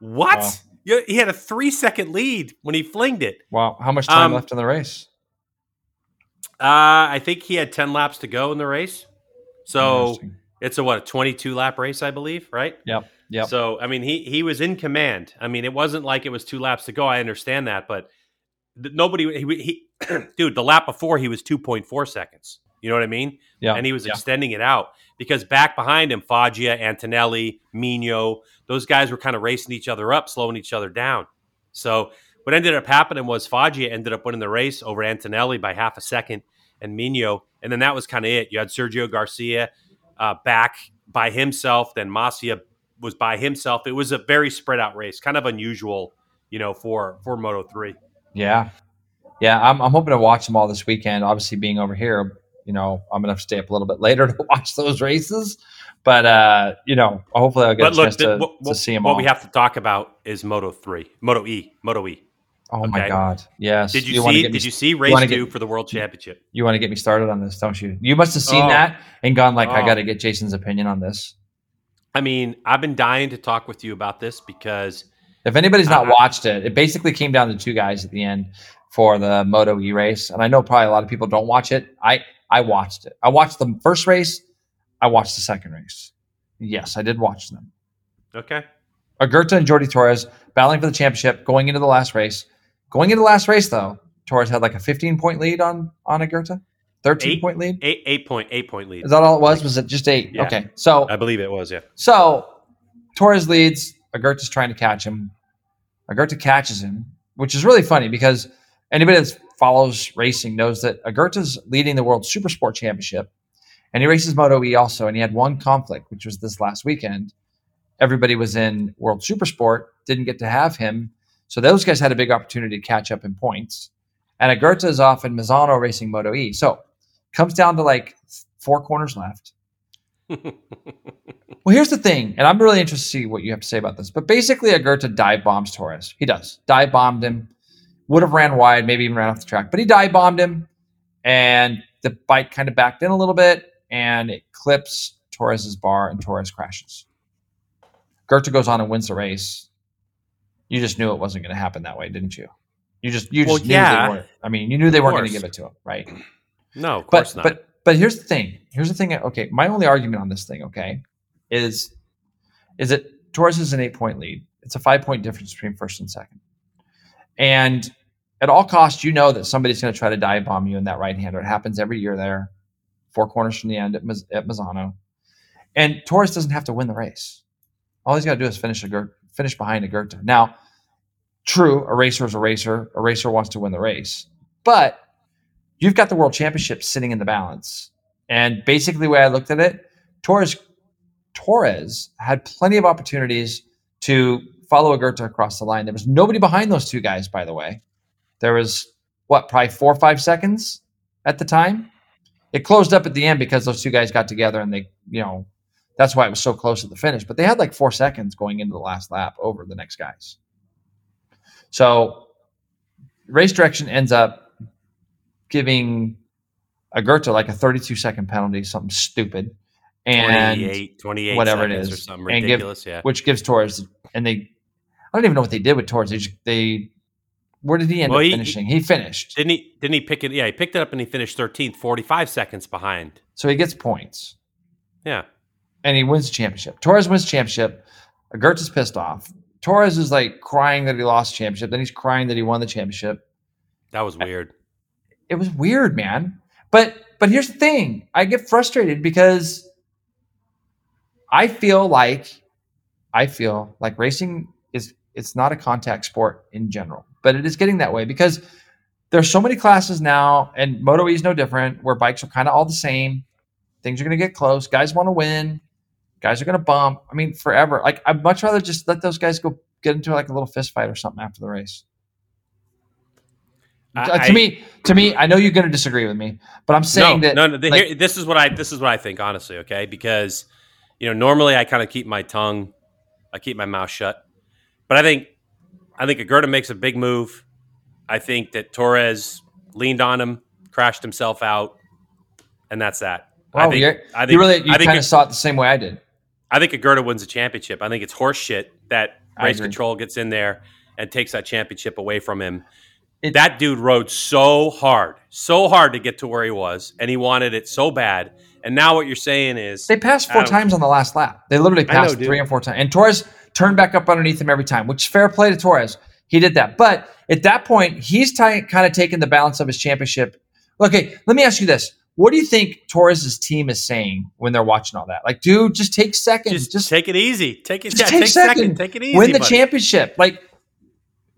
What? Wow. He had a three second lead when he flinged it. Wow. How much time Um, left in the race? Uh, I think he had 10 laps to go in the race. So it's a what, a 22 lap race, I believe, right? Yep. Yep. So, I mean, he, he was in command. I mean, it wasn't like it was two laps to go. I understand that, but nobody, he, he dude, the lap before he was 2.4 seconds. You know what I mean? yeah. and he was yeah. extending it out because back behind him, Foggia, Antonelli, Migno, those guys were kind of racing each other up, slowing each other down. So what ended up happening was Foggia ended up winning the race over Antonelli by half a second and Migno, and then that was kind of it. You had Sergio Garcia uh, back by himself, then Masia was by himself. It was a very spread out race, kind of unusual, you know, for for Moto three. Yeah. Yeah. I'm, I'm hoping to watch them all this weekend. Obviously, being over here, you know, I'm going to stay up a little bit later to watch those races. But, uh, you know, hopefully I'll get But a look, chance to, what, to see them what all. we have to talk about is Moto three, Moto E, Moto E. oh, my. God. Yes. Did you, wanna see? get me Did you see race wanna two get- for the World Championship? You want to get me started on this, don't you? You must have seen Oh. that and gone like, I Oh. got to get Jason's opinion on this. I mean, I've been dying to talk with you about this because If anybody's not Uh, watched it, it basically came down to two guys at the end for the Moto E race, and I know probably a lot of people don't watch it. I I watched it. I watched the first race. I watched the second race. Yes, I did watch them. okay, Aegerter and Jordi Torres battling for the championship going into the last race. Going into the last race, though, Torres had like a 15 point lead on on Aegerter, 13 Eight. point lead. eight eight point eight point lead. Is that all it was? Was it just eight? Yeah. Okay, so I believe it was. Yeah. so Torres leads. Aegerter's trying to catch him. Aegerter catches him, which is really funny because anybody that follows racing knows that Aegerter's leading the World Super Sport Championship, and he races Moto E also. And he had one conflict, which was this last weekend. Everybody was in World Super Sport, didn't get to have him, so those guys had a big opportunity to catch up in points. And Aegerter is off in Misano racing Moto E, so comes down to like four corners left. Well, here's the thing, and I'm really interested to see what you have to say about this. But basically, Aegerter dive bombs Torres. He does. Dive bombed him. Would have ran wide, maybe even ran off the track, but he dive bombed him. And the bike kind of backed in a little bit and it clips Torres's bar and Torres crashes. Gerta goes on and wins the race. You just knew it wasn't going to happen that way, didn't you? You just you Well, just knew yeah. they weren't. I mean, you knew they weren't going to give it to him, right? no, of but course not. but but here's the thing. Here's the thing. Okay, my only argument on this thing, okay, is is that Torres is an eight point lead. It's a five point difference between first and second. And at all costs, you know that somebody's going to try to dive bomb you in that right hander. It happens every year there, four corners from the end at, at. And Torres doesn't have to win the race. All he's got to do is finish a finish behind a Goethe. Now, true, a racer is a racer. A racer wants to win the race, but you've got the world championship sitting in the balance. And basically, the way I looked at it, Torres Torres had plenty of opportunities to follow Aegerter across the line. There was nobody behind those two guys, by the way. There was what, probably four or five seconds at the time. it closed up at the end because those two guys got together and they, you know, that's why it was so close at the finish. But they had like four seconds going into the last lap over the next guys. So race direction ends up giving Aegerter like a 32 second penalty, something stupid. And 28, 28 whatever it is. or something And give- ridiculous. yeah. which gives Torres and they I don't even know what they did with Torres. They just, they where did he end Well, up he- finishing? He finished. Didn't he? Didn't he pick it? Yeah, he picked it up and he finished 13th, 45 seconds behind. So he gets points. Yeah. and he wins the championship. Torres wins the championship. Gertz is pissed off. Torres is like crying that he lost the championship. Then he's crying that he won the championship. That was weird. It was weird, man. But but here's the thing: I get frustrated because I feel like I feel like racing it's not a contact sport in general, but it is getting that way because there's so many classes now, and Moto E is no different, where bikes are kind of all the same. Things are going to get close. Guys want to win. Guys are going to bump. I mean, forever. Like I'd much rather just let those guys go get into like a little fist fight or something after the race. I- Uh, to I- me, to me, I know you're going to disagree with me, but I'm saying no, that no, no. the- like- here, this is what I this is what I think honestly. Okay, because you know normally I kind of keep my tongue, I keep my mouth shut, but I think I think Aegerter makes a big move. I think that Torres leaned on him, crashed himself out, and that's that. I Wow, think, you're- I think, you really you I think, kind of saw it the same way I did. I think Aegerter wins a championship. I think it's horse shit that race control gets in there and takes that championship away from him. It- that dude rode so hard, so hard to get to where he was, and he wanted it so bad. And now what you're saying is They passed four times on the last lap. They literally I know, passed three and four times. And Torres turned back up underneath him every time, which is fair play to Torres. He did that. But at that point, he's ti- kind of taken the balance of his championship. Okay, let me ask you this. What do you think Torres' team is saying when they're watching all that? Like, dude, just take seconds. just, Just, take it easy. Take it. just yeah, take take second. second. Take it easy. win the buddy. championship. Like,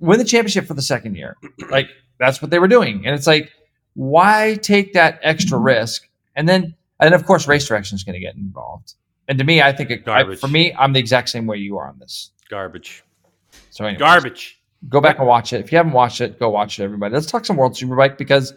win the championship for the second year. Like, that's what they were doing. And it's like, why take that extra risk? And then, and of course, race direction is going to get involved. And to me, I think it, I, for me, I'm the exact same way you are on this. Garbage. So, anyways, Garbage. go back and watch it. If you haven't watched it, go watch it, everybody. Let's talk some World Superbike because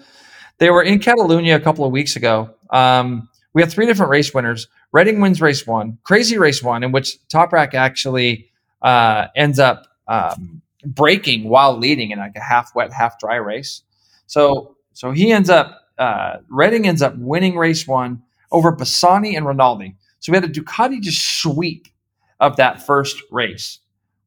they were in Catalonia a couple of weeks ago. Um, we had three different race winners. Redding wins race one, crazy race one, in which Toprak actually uh, ends up um, breaking while leading in like a half wet, half dry race. So, so he ends up uh, Redding ends up winning race one over Bassani and Rinaldi. So we had a Ducati just sweep of that first race.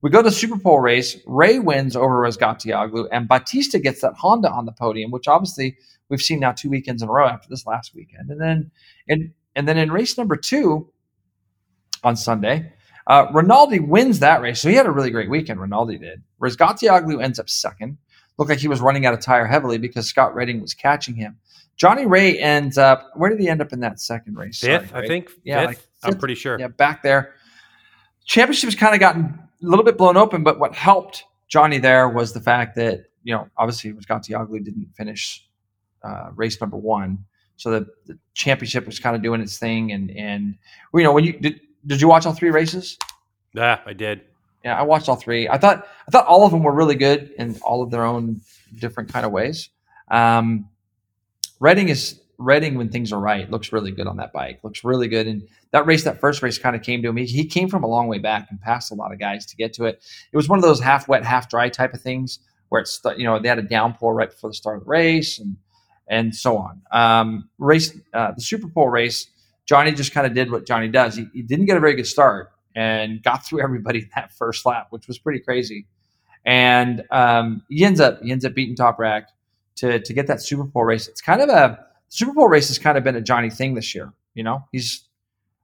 We go to Super Pole race. Rea wins over Razgatlioglu, and Bautista gets that Honda on the podium, which obviously we've seen now two weekends in a row after this last weekend. And then, in, and then in race number two on Sunday, uh, Rinaldi wins that race. So he had a really great weekend. Rinaldi did. Razgatlioglu ends up second. Looked like he was running out of tire heavily because Scott Redding was catching him. Johnny Rea ends up. Where did he end up in that second race? Sorry, Fifth, I think. Yeah, Fifth. like I'm pretty sure. Yeah, back there. Championship's kind of gotten a little bit blown open, but what helped Johnny there was the fact that, you know, obviously Razgatlioglu didn't finish uh, race number one. So the, the championship was kind of doing its thing. And, and you know, when you did, did you watch all three races? Yeah, I did. Yeah, I watched all three. I thought I thought all of them were really good in all of their own different kind of ways. Um, Redding is Redding when things are right looks really good on that bike. Looks really good. And that race, that first race, kind of came to him. He, he came from a long way back and passed a lot of guys to get to it. It was one of those half wet, half dry type of things where it's you know they had a downpour right before the start of the race and and so on. Um, race uh, the Superpole race. Johnny just kind of did what Johnny does. He, he didn't get a very good start and got through everybody in that first lap, which was pretty crazy. And um, he ends up he ends up beating Toprak to to get that Superpole race. It's kind of a Superpole race has kind of been a Johnny thing this year. You know, he's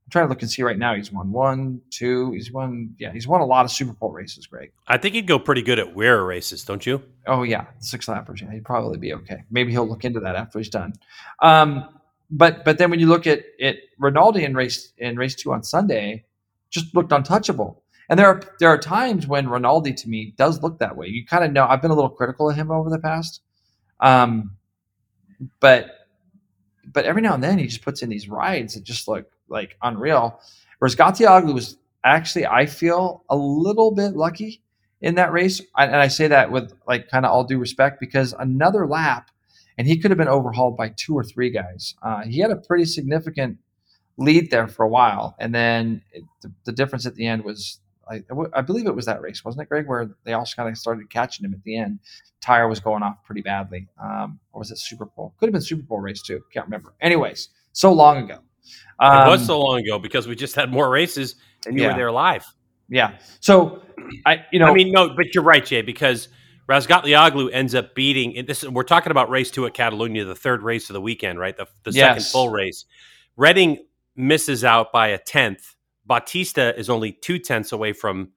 I'm trying to look and see right now. He's won one, two. He's won yeah. He's won a lot of Superpole races. Greg. I think he'd go pretty good at WERA races, don't you? Oh yeah, six lappers. Yeah, he'd probably be okay. Maybe he'll look into that after he's done. Um, but but then when you look at it, Rinaldi in race in race two on Sunday just looked untouchable. And there are there are times when Rinaldi to me does look that way. You kind of know. I've been a little critical of him over the past, um, but but every now and then he just puts in these rides that just look like unreal. Razgatlioglu was actually, I feel, a little bit lucky in that race. And and I say that with like kind of all due respect because another lap and he could have been overhauled by two or three guys. Uh, he had a pretty significant lead there for a while, and then it, the, the, difference at the end was. I, I believe it was that race, wasn't it, Greg? Where they also kind of started catching him at the end. Tire was going off pretty badly. Um, or was it Superpole? Could have been Superpole race too. Can't remember. Anyways, so long ago. Um, it was um, so long ago because we just had more races and you yeah. were there live. Yeah. So I, you know, I mean, no, but you're right, Jay, because Razgatlioglu ends up beating. This we're talking about race two at Catalunya, the third race of the weekend, right? The, the yes. second full race. Redding misses out by a tenth. Bautista is only two tenths away from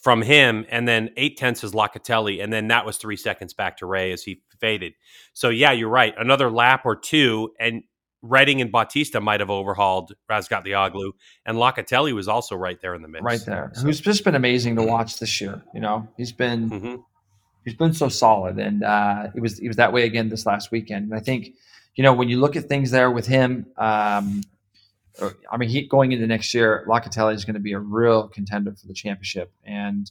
from him, and then eight tenths is Locatelli, and then that was three seconds back to Rea as he faded. So yeah, you're right. Another lap or two, and Redding and Bautista might have overhauled Razgatlioglu, and Locatelli was also right there in the mix. Right there, so. who's just been amazing to watch this year. You know, he's been mm-hmm. he's been so solid, and uh, it was he was that way again this last weekend. And I think, you know, when you look at things there with him, um, I mean, he going into next year, Locatelli is going to be a real contender for the championship, and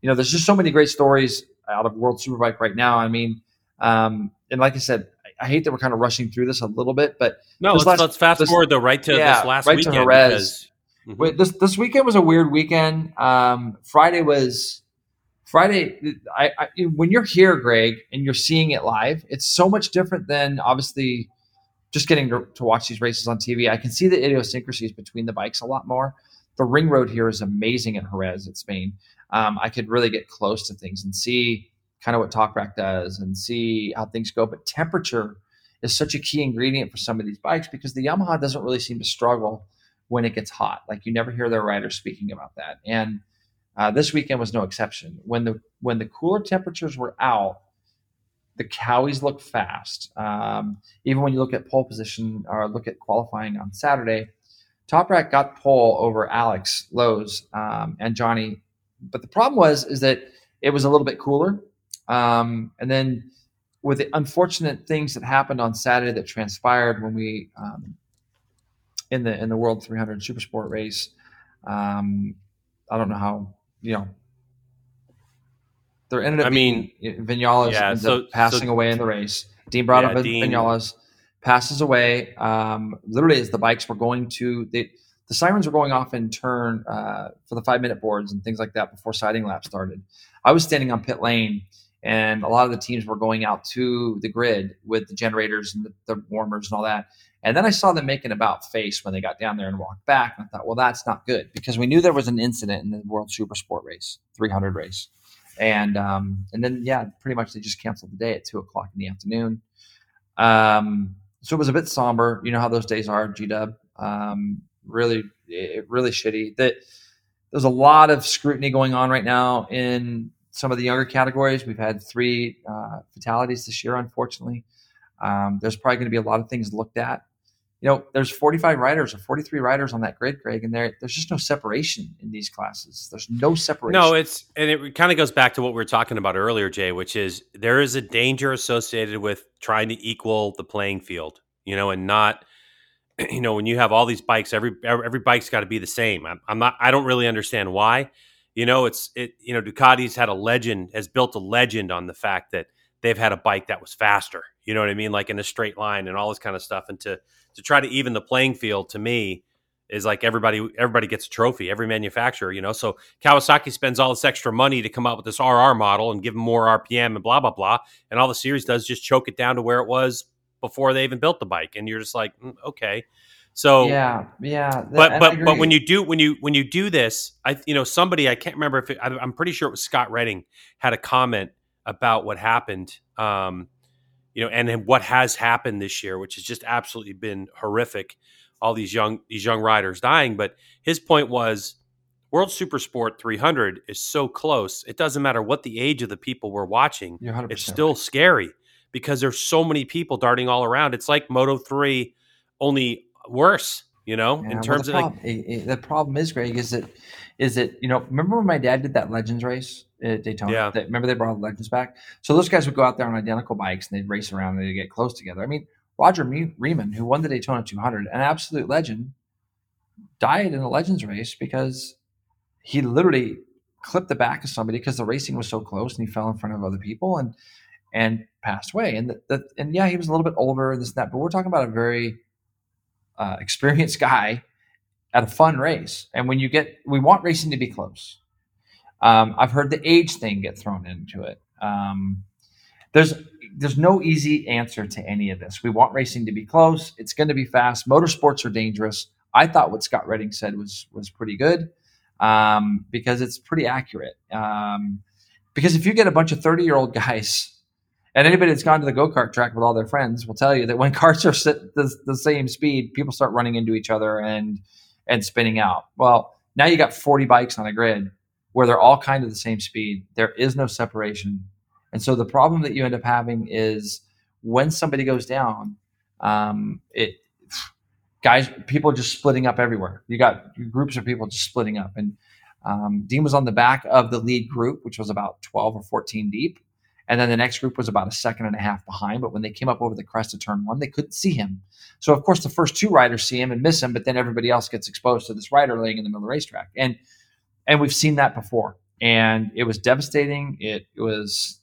you know, there's just so many great stories out of World Superbike right now. I mean, um, and like I said, I hate that we're kind of rushing through this a little bit, but no, let's, last, let's fast this, forward though right to yeah, this last right weekend. To Jerez. Because, mm-hmm. This this weekend was a weird weekend. Um, Friday was Friday. I, I, when you're here, Greg, and you're seeing it live, it's so much different than obviously just getting to, to watch these races on TV. I can see the idiosyncrasies between the bikes a lot more. The ring road here is amazing in Jerez at Spain. Um, I could really get close to things and see kind of what Toprak does and see how things go. But temperature is such a key ingredient for some of these bikes because the Yamaha doesn't really seem to struggle when it gets hot. Like you never hear their riders speaking about that. And uh, this weekend was no exception. When the when the cooler temperatures were out, the Cowies look fast. Um, even when you look at pole position or look at qualifying on Saturday, Toprak got pole over Alex Lowes um, and Johnny. But the problem was is that it was a little bit cooler um, and then with the unfortunate things that happened on Saturday that transpired when we um, in the in the World 300 Supersport race, um, I don't know how you know. There ended up. I mean, Vinales yeah, so, passing so, away in the race. Dean brought yeah, up Dean. Vinales passes away. Um, literally, as the bikes were going to the the sirens were going off in turn uh, for the five minute boards and things like that before siding lap started. I was standing on pit lane and a lot of the teams were going out to the grid with the generators and the, the, warmers and all that. And then I saw them making about face when they got down there and walked back. And I thought, well, that's not good because we knew there was an incident in the World Super Sport race, 300 race, and um, and then yeah, pretty much they just canceled the day at two o'clock in the afternoon. Um, so it was a bit somber. You know how those days are, G Dub. Um, really, really shitty. That there's a lot of scrutiny going on right now in some of the younger categories. We've had three uh, fatalities this year, unfortunately. Um, there's probably going to be a lot of things looked at. You know, there's 45 riders or 43 riders on that grid, Greg, and there there's just no separation in these classes. There's no separation. No, it's and it kind of goes back to what we were talking about earlier, Jay, which is there is a danger associated with trying to equal the playing field. You know, and not you know when you have all these bikes, every every bike's got to be the same. I'm, I'm not. I don't really understand why you know, it's it. You know, Ducati's had a legend, has built a legend on the fact that they've had a bike that was faster. You know what I mean, like in a straight line and all this kind of stuff. And to to try to even the playing field to me is like everybody everybody gets a trophy. Every manufacturer, you know. So Kawasaki spends all this extra money to come out with this RR model and give them more RPM and blah blah blah. And all the series does just choke it down to where it was before they even built the bike. And you're just like, mm, okay. So yeah, yeah. But but but when you do when you when you do this, I you know somebody I can't remember if it, I, am pretty sure it was Scott Redding had a comment about what happened, um, you know, and what has happened this year, which has just absolutely been horrific. All these young these young riders dying, but his point was World Supersport 300 is so close. It doesn't matter what the age of the people we're watching. It's still scary because there's so many people darting all around. It's like Moto 3 only worse you know yeah, in terms well, of like, the problem is greg is that is that you know remember when my dad did that legends race at daytona yeah. That, remember they brought the legends back so those guys would go out there on identical bikes and they'd race around and they'd get close together i mean roger Reiman, who won the daytona 200 an absolute legend died in a legends race because he literally clipped the back of somebody because the racing was so close and he fell in front of other people and and passed away. And the, the, and yeah, he was a little bit older and this and that, but we're talking about a very uh, experienced guy at a fun race. And when you get, we want racing to be close. Um, I've heard the age thing get thrown into it. Um, there's there's no easy answer to any of this. We want racing to be close. It's going to be fast. Motorsports are dangerous. I thought what Scott Redding said was was pretty good um, because it's pretty accurate. Um, because if you get a bunch of 30 year old guys, and anybody that's gone to the go kart track with all their friends will tell you that when carts are set the, the same speed, people start running into each other and and spinning out. Well, now you got 40 bikes on a grid where they're all kind of the same speed. There is no separation. And so the problem that you end up having is when somebody goes down, um, it guys, people are just splitting up everywhere. You got groups of people just splitting up. And um, Dean was on the back of the lead group, which was about 12 or 14 deep. And then the next group was about a second and a half behind. But when they came up over the crest of turn one, they couldn't see him. So, of course, the first two riders see him and miss him, but then everybody else gets exposed to this rider laying in the middle of the racetrack. And and we've seen that before. And it was devastating. It, it was,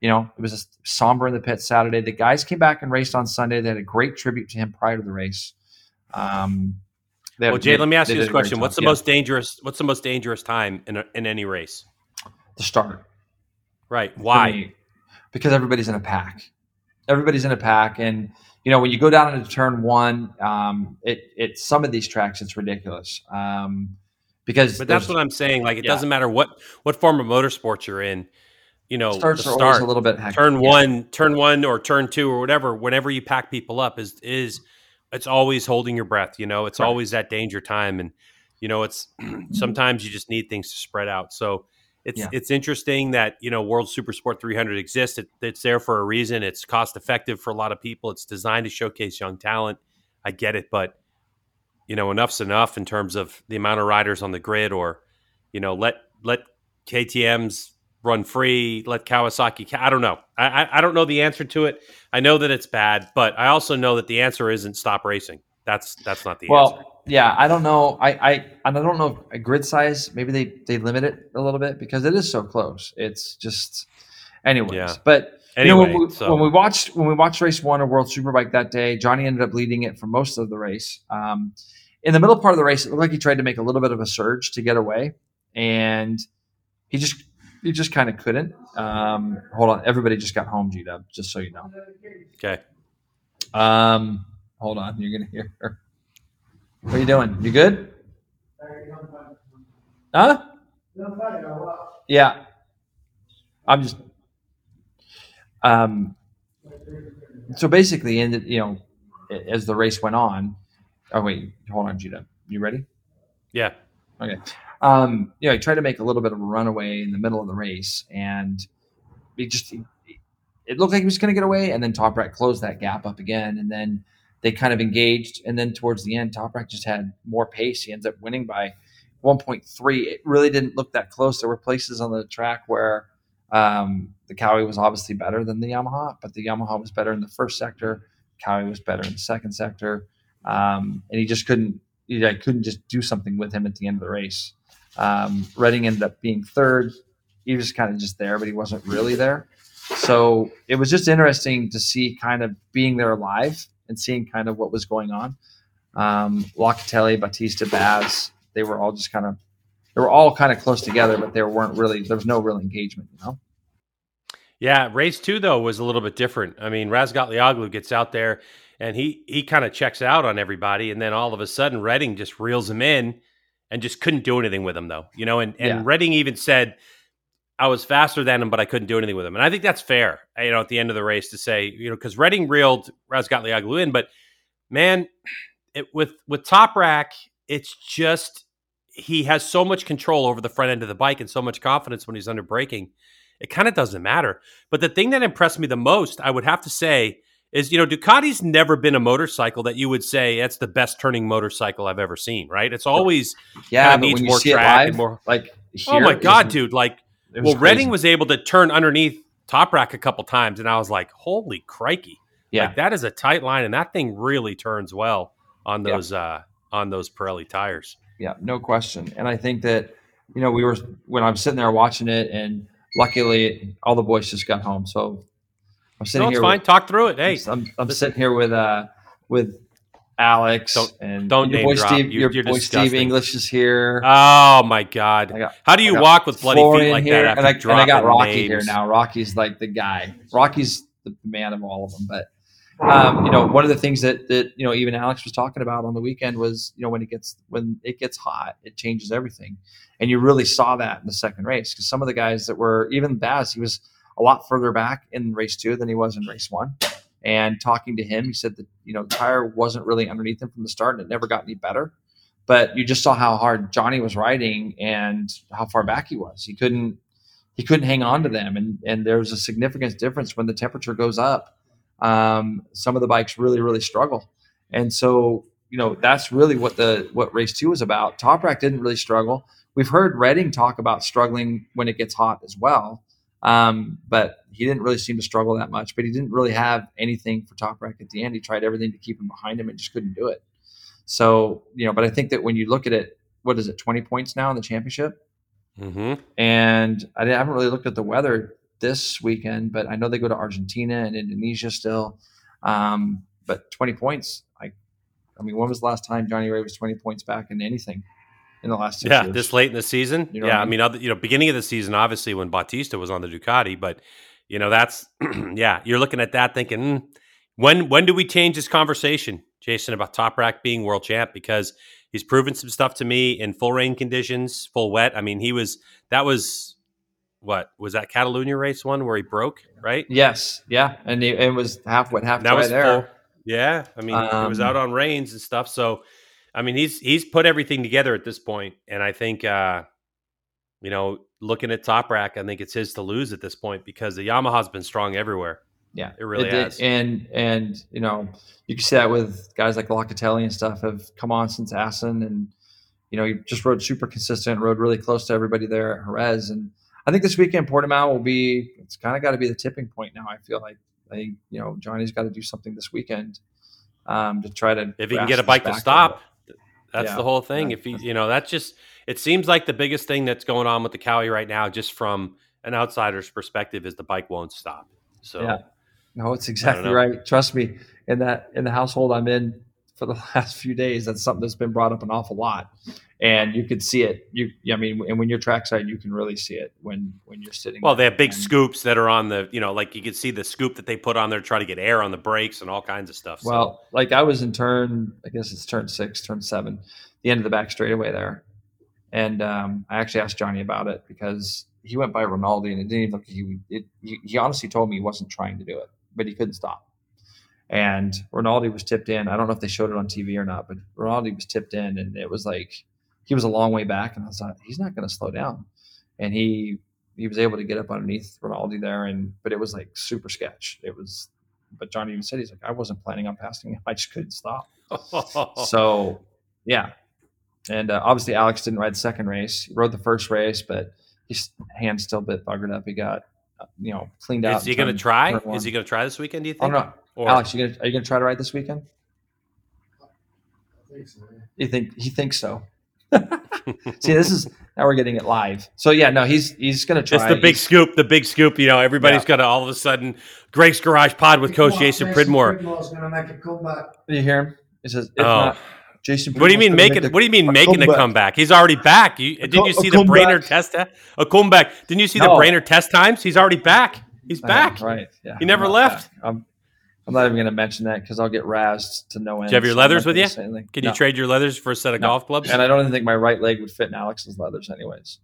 you know, it was a somber in the pit Saturday. The guys came back and raced on Sunday. They had a great tribute to him prior to the race. Um, they, well, Jay, let me ask you this question: What's the yeah. most dangerous? What's the most dangerous time in a, in any race? The start. Right. Why? Because everybody's in a pack. Everybody's in a pack, and you know when you go down into turn one, um, it it some of these tracks it's ridiculous. Um, because but that's what I'm saying. Like it yeah. doesn't matter what what form of motorsports you're in. You know, starts the start, a little bit hectic. turn yeah. one, turn one, or turn two, or whatever. Whenever you pack people up, is is it's always holding your breath. You know, it's right. always that danger time, and you know, it's sometimes you just need things to spread out. So it's yeah. it's interesting that you know World Super Sport 300 exists. It, it's there for a reason. It's cost effective for a lot of people. It's designed to showcase young talent. I get it, but you know, enough's enough in terms of the amount of riders on the grid, or you know, let let KTM's run free, let Kawasaki. I don't know. I, I don't know the answer to it. I know that it's bad, but I also know that the answer isn't stop racing. That's that's not the well, answer. yeah, I don't know. I I and I don't know a grid size. Maybe they they limit it a little bit because it is so close. It's just, anyways. Yeah. But Anyway, you know, when, we, so. when we watched when we watched race one of World Superbike that day, Johnny ended up leading it for most of the race. Um, in the middle part of the race, it looked like he tried to make a little bit of a surge to get away, and he just he just kind of couldn't. Um, hold on, everybody just got home, G Dub, just so you know. Okay. Um, hold on, you're gonna hear. Her. What are you doing? You good? Huh? Yeah. I'm just um, so basically, in the, you know, as the race went on, oh wait, hold on, Judah, you ready? Yeah. Okay. Um, you know, he tried to make a little bit of a runaway in the middle of the race, and he just he, it looked like he was going to get away, and then Toprak closed that gap up again, and then they kind of engaged, and then towards the end, Toprak just had more pace. He ends up winning by 1.3. It really didn't look that close. There were places on the track where um, the Kawi was obviously better than the Yamaha, but the Yamaha was better in the first sector. Kawi was better in the second sector, um, and he just couldn't. I couldn't just do something with him at the end of the race. Um, Redding ended up being third. He was kind of just there, but he wasn't really there. So it was just interesting to see kind of being there live and seeing kind of what was going on. Um, Locatelli, Bautista, Baz, they were all just kind of they were all kind of close together, but there weren't really there was no real engagement, you know. Yeah, race two though was a little bit different. I mean, Razgatlioglu gets out there and he he kind of checks out on everybody, and then all of a sudden Redding just reels him in and just couldn't do anything with him though. You know, and and yeah. Redding even said. I was faster than him, but I couldn't do anything with him. And I think that's fair, you know, at the end of the race to say, you know, because Redding reeled Razgatlioglu in, but man, it, with with Toprak, it's just he has so much control over the front end of the bike and so much confidence when he's under braking. It kind of doesn't matter. But the thing that impressed me the most, I would have to say, is you know Ducati's never been a motorcycle that you would say that's the best turning motorcycle I've ever seen. Right? It's always yeah, needs more track live, more like. Oh my god, dude! Like, well, crazy. Redding was able to turn underneath Toprak a couple times, and I was like, holy crikey! Yeah, like, that is a tight line, and that thing really turns well on those yeah. uh, on those Pirelli tires yeah, no question. And I think that you know we were when I was sitting there watching it, and luckily all the boys just got home, so I'm sitting No, it's here. fine. With, Talk through it. Hey, I'm, I'm sitting here with uh with Alex Don't- and don't your name boy drop. Steve. You- your boy disgusting. Steve English is here. oh my God, got how do you walk with bloody feet like here, that? After and I, and I got Rocky names? here now. Rocky's like the guy. Rocky's the man of all of them. But um, you know, one of the things that that you know even Alex was talking about on the weekend was you know when it gets when it gets hot, it changes everything, and you really saw that in the second race because some of the guys that were even Baz, he was a lot further back in race two than he was in race one. And talking to him, he said that you know the tire wasn't really underneath him from the start, and it never got any better. But you just saw how hard Johnny was riding and how far back he was. He couldn't he couldn't hang on to them, and and there's a significant difference when the temperature goes up. Um, some of the bikes really really struggle, and so you know that's really what the what race two was about. Toprak didn't really struggle. We've heard Redding talk about struggling when it gets hot as well, um, but he didn't really seem to struggle that much. But he didn't really have anything for Toprak at the end. He tried everything to keep him behind him and just couldn't do it. So you know, but I think that when you look at it, what is it, twenty points now in the championship? hmm and I haven't really looked at the weather this weekend, but I know they go to Argentina and Indonesia still. Um, but 20 points, I, I mean, when was the last time Johnny Rea was 20 points back in anything in the last Yeah, years? this late in the season. You know yeah, I I mean, other, you know, beginning of the season, obviously when Bautista was on the Ducati, but you know, that's yeah, you're looking at that thinking, mm, when when do we change this conversation, Jason, about Toprak being world champ? Because he's proven some stuff to me in full rain conditions, full wet. I mean, he was that was what was that Catalunya race one where he broke, right? Yes, yeah, and it, it was half wet, half That was there. full. Yeah, I mean, he was Um, out on rains and stuff. So, I mean, he's he's put everything together at this point, and I think, uh, you know, looking at Toprak, I think it's his to lose at this point because the Yamaha's been strong everywhere. Yeah, It really did. has. And and you know, you can see that with guys like Locatelli and stuff have come on since Assen, and you know, he just rode super consistent, rode really close to everybody there at Jerez, and I think this weekend Portimão will be. It's kind of got to be the tipping point now. I feel like I think you know Johnny's got to do something this weekend um, to try to If he can get a bike to stop, that's Yeah. the whole thing. If he, you know, that's just it seems like the biggest thing that's going on with the Kawi right now, just from an outsider's perspective, is the bike won't stop. So, Yeah. No, it's exactly right. Trust me. In that in the household I'm in for the last few days, that's something that's been brought up an awful lot, and you could see it. You, I mean, and when you're trackside, you can really see it when when you're sitting. Well, they have big scoops that are on the, you know, like you can see the scoop that they put on there to try to get air on the brakes and all kinds of stuff. So, Well, like I was in turn, I guess it's turn six, turn seven, the end of the back straightaway there, and um, I actually asked Johnny about it because he went by Rinaldi and it didn't even look. He, it, he he honestly told me he wasn't trying to do it, but he couldn't stop. And Rinaldi was tipped in. I don't know if they showed it on TV or not, but Rinaldi was tipped in, and it was like he was a long way back, and I was like, he's not going to slow down, and he he was able to get up underneath Rinaldi there, and but it was like super sketch. It was, but Johnny even said he's like, I wasn't planning on passing him. I just couldn't stop. So yeah, and uh, obviously Alex didn't ride the second race. He rode the first race, but his hand's still a bit buggered up. He got uh, you know cleaned out. is he going to try? Is he going to try this weekend? Do you think? no, Or, Alex, you gonna, are you going to try to ride this weekend? I think so. yeah. You think he thinks so? See, this is now we're getting it live. So yeah, no, he's he's going to try. it's the big He's- scoop. The big scoop. You know, everybody's Yeah. got to all of a sudden Greg's Garage Pod with Coach Come Jason Pridmore. Pridmore's going to make a comeback. You hear him? He says, if Oh. not, Jason. What do you mean making? make what do you mean a making a comeback. comeback? He's already back. You, didn't co- you see the comeback. Brainerd test? A comeback. Didn't you see the No. Brainerd test times? He's already back. He's I know, back. right? Yeah, He never I'm left. I'm, I'm not even going to mention that because I'll get razzed to no end. Do you have your so leathers not with you? Can No. you trade your leathers for a set of No. golf clubs? And I don't even think my right leg would fit in Alex's leathers, anyways.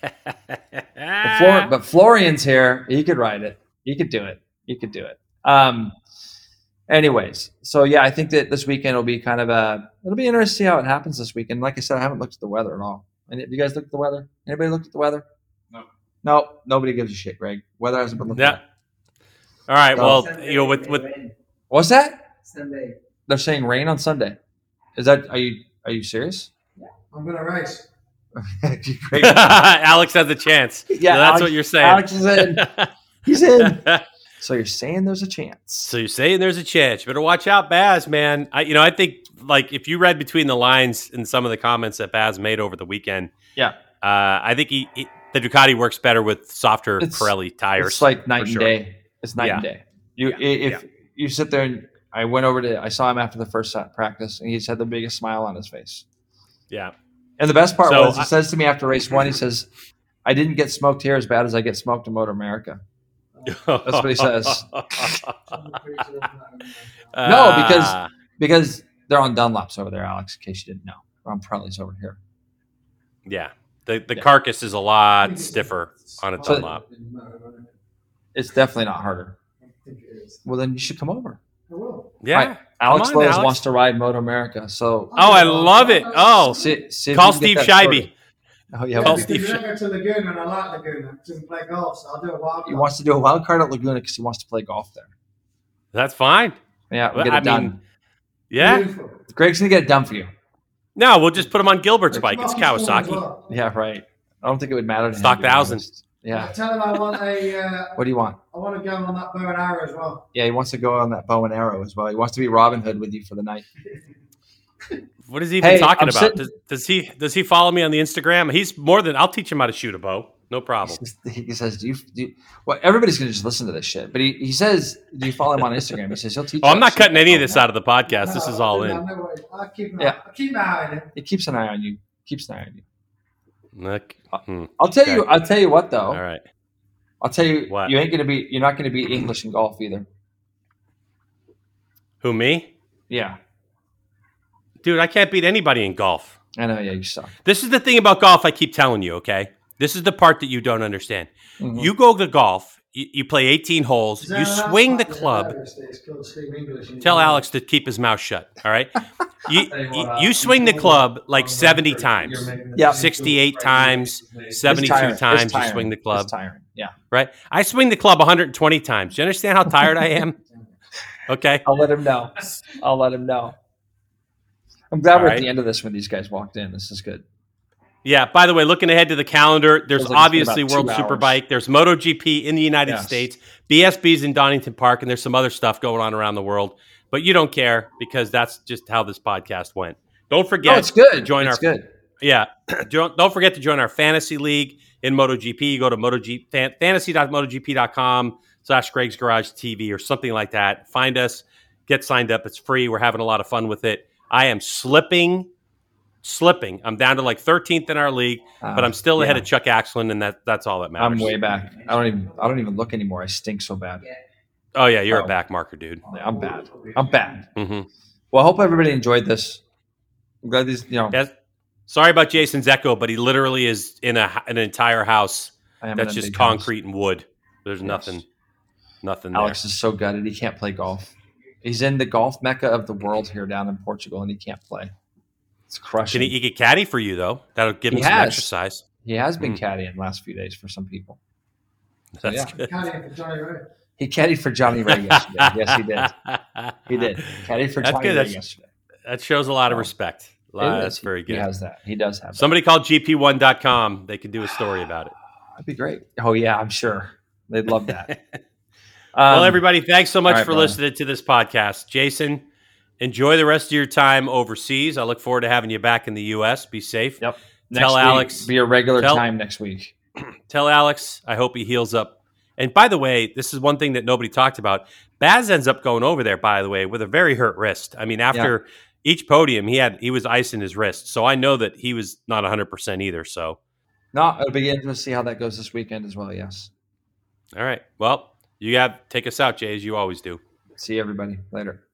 But, Flor- but Florian's here. He could ride it. He could do it. He could do it. Um. Anyways, so yeah, I think that this weekend will be kind of a. It'll be interesting to see how it happens this weekend. Like I said, I haven't looked at the weather at all. And have you guys looked at the weather? Anybody looked at the weather? No. No, nobody gives a shit, Greg. Weather hasn't been looked Yeah. at. All right. So- Well, you know, with with What's that? Sunday. They're saying rain on Sunday. Is that? Are you? Are you serious? Yeah, I'm going to race. Alex has a chance. Yeah, Yeah, that's Alex- what you're saying. Alex is in. He's in. So you're saying there's a chance? So you're saying there's a chance. You better watch out, Baz, man. I, you know, I think like if you read between the lines in some of the comments that Baz made over the weekend, Yeah. uh, I think he, he the Ducati works better with softer It's- Pirelli tires. It's like night and sure. day. It's night and day. You Yeah. i- if you sit there and I went over to I saw him after the first set practice and he just had the biggest smile on his face. Yeah. And the best part So was he I- says to me after race one, he says, I didn't get smoked here as bad as I get smoked in MotoAmerica. That's what he says. no, ah. because- Because they're on Dunlops over there, Alex, in case you didn't know. We're on Pruntley's over here. yeah, the the Yeah. carcass is a lot stiffer on a So- Dunlop. It's definitely not harder. I think it is. Well then you should come over. I will. Yeah. Right. Alex on, Lowe's Alex. wants to ride MotoAmerica. So Oh, I love it. Oh, oh. see, see call Steve get that sorted. Scheibe. Oh yeah, Yeah, Call Steve I to Laguna and I like Laguna. I didn't play golf, so I'll do a wild he card. wants to do a wild card at Laguna because he wants to play golf there. That's fine. Yeah, we'll Well, get it I done. mean, Yeah. Beautiful. Greg's gonna get it done for you. No, we'll just put him on Gilbert's bike. It's Marcus Thorne as Kawasaki. Yeah, right. I don't think it would matter to him. Stock to be thousand. Yeah. Tell him I want a. Uh, What do you want? I want to go on that bow and arrow as well. Yeah, he wants to go on that bow and arrow as well. He wants to be Robin Hood with you for the night. What is he even Hey, talking I'm about? sitting- Does, does he does he follow me on the Instagram? He's more than I'll teach him how to shoot a bow. No problem. He says- He says, "Do you?" Do you well, everybody's gonna just listen to this shit. But he, he says, "Do you follow him on Instagram?" He says he'll teach. Oh, you I'm not cutting any of this out of the podcast. This is all I in. know it. I keep my, Yeah. I keep my eye on him. He keeps an eye on you. Keeps an eye on you. Look. Hmm. I'll tell Okay. you. I'll tell you what though. All right. I'll tell you. What? You ain't gonna be. You're not gonna be English in golf either. Who me? Yeah, Dude, I can't beat anybody in golf. I know. Yeah, you suck. This is the thing about golf I keep telling you, okay? This is the part that you don't understand. Mhm. You go to golf, you, you play 18 holes, Is you swing the club. hilarious that it's called Steve English and Tell Alex to keep his mouth shut, all right? You, you you, what, uh, you swing the club like 70 times, making Yeah. 68 times, 72 times you swing the club, tiring. Yeah. right? I swing the club 120 times. Do you understand how tired I am? Okay. I'll let him know. I'll let him know. I'm glad All we're right. at the end of this when these guys walked in. This is good. Yeah. By the way, looking ahead to the calendar, there's like obviously World hours. Superbike. There's MotoGP in the United Yes. States. BSB's in Donington Park, and there's some other stuff going on around the world. But you don't care because that's just how this podcast went. Don't forget No, it's good. to join it's our good. yeah. don't, don't forget to join our fantasy league in MotoGP. You go to MotoGP fan, fantasy.motogp.com slash Greg's Garage TV or something like that. Find us, get signed up. It's free. We're having a lot of fun with it. I am slipping, slipping. I'm down to like 13th in our league, but I'm still ahead Uh, of Chuck Axlin, and that that's all that matters. I'm way back. I don't even. I don't even look anymore. I stink so bad. Oh yeah, you're Oh. a back marker, dude. I'm bad. I'm bad. hmm Well, I hope everybody enjoyed this. I'm glad these. You know, Yes. Sorry about Jason's echo, but he literally is in a an entire house I am in that's just big house. concrete and wood. There's Yes. nothing, nothing. Alex is so gutted. He can't play golf. He's in the golf mecca of the world here down in Portugal, and he can't play. It's crushing. Can he, he could caddy for you though? That'll give him He some has. exercise. He has been Mm. caddying the last few days for some people. That's yeah. good. Caddying for Johnny Rea. He caddied for Johnny Rea yesterday. yes, he did. He did. Caddied for That's Johnny good. Ray That's- yesterday. That shows a lot of respect. It Uh, that's very good. He has that. He does have that. Somebody called gp1.com. They could do a story about it. That'd be great. Oh yeah, I'm sure they'd love that. well, Um, everybody, thanks so much all right, for brother. listening to this podcast. Jason, enjoy the rest of your time overseas. I look forward to having you back in the U.S. Be safe. Yep. Tell week, Alex- be a regular tell- time next week. Tell Alex, I hope he heals up. And by the way, this is one thing that nobody talked about. Baz ends up going over there, by the way, with a very hurt wrist. I mean, after each podium, he had he was icing his wrist. So I know that he was not 100% either. So, No, it'll be interesting to see how that goes this weekend as well. Yes. all right. Well, you have take us out, Jay, as you always do. See everybody later.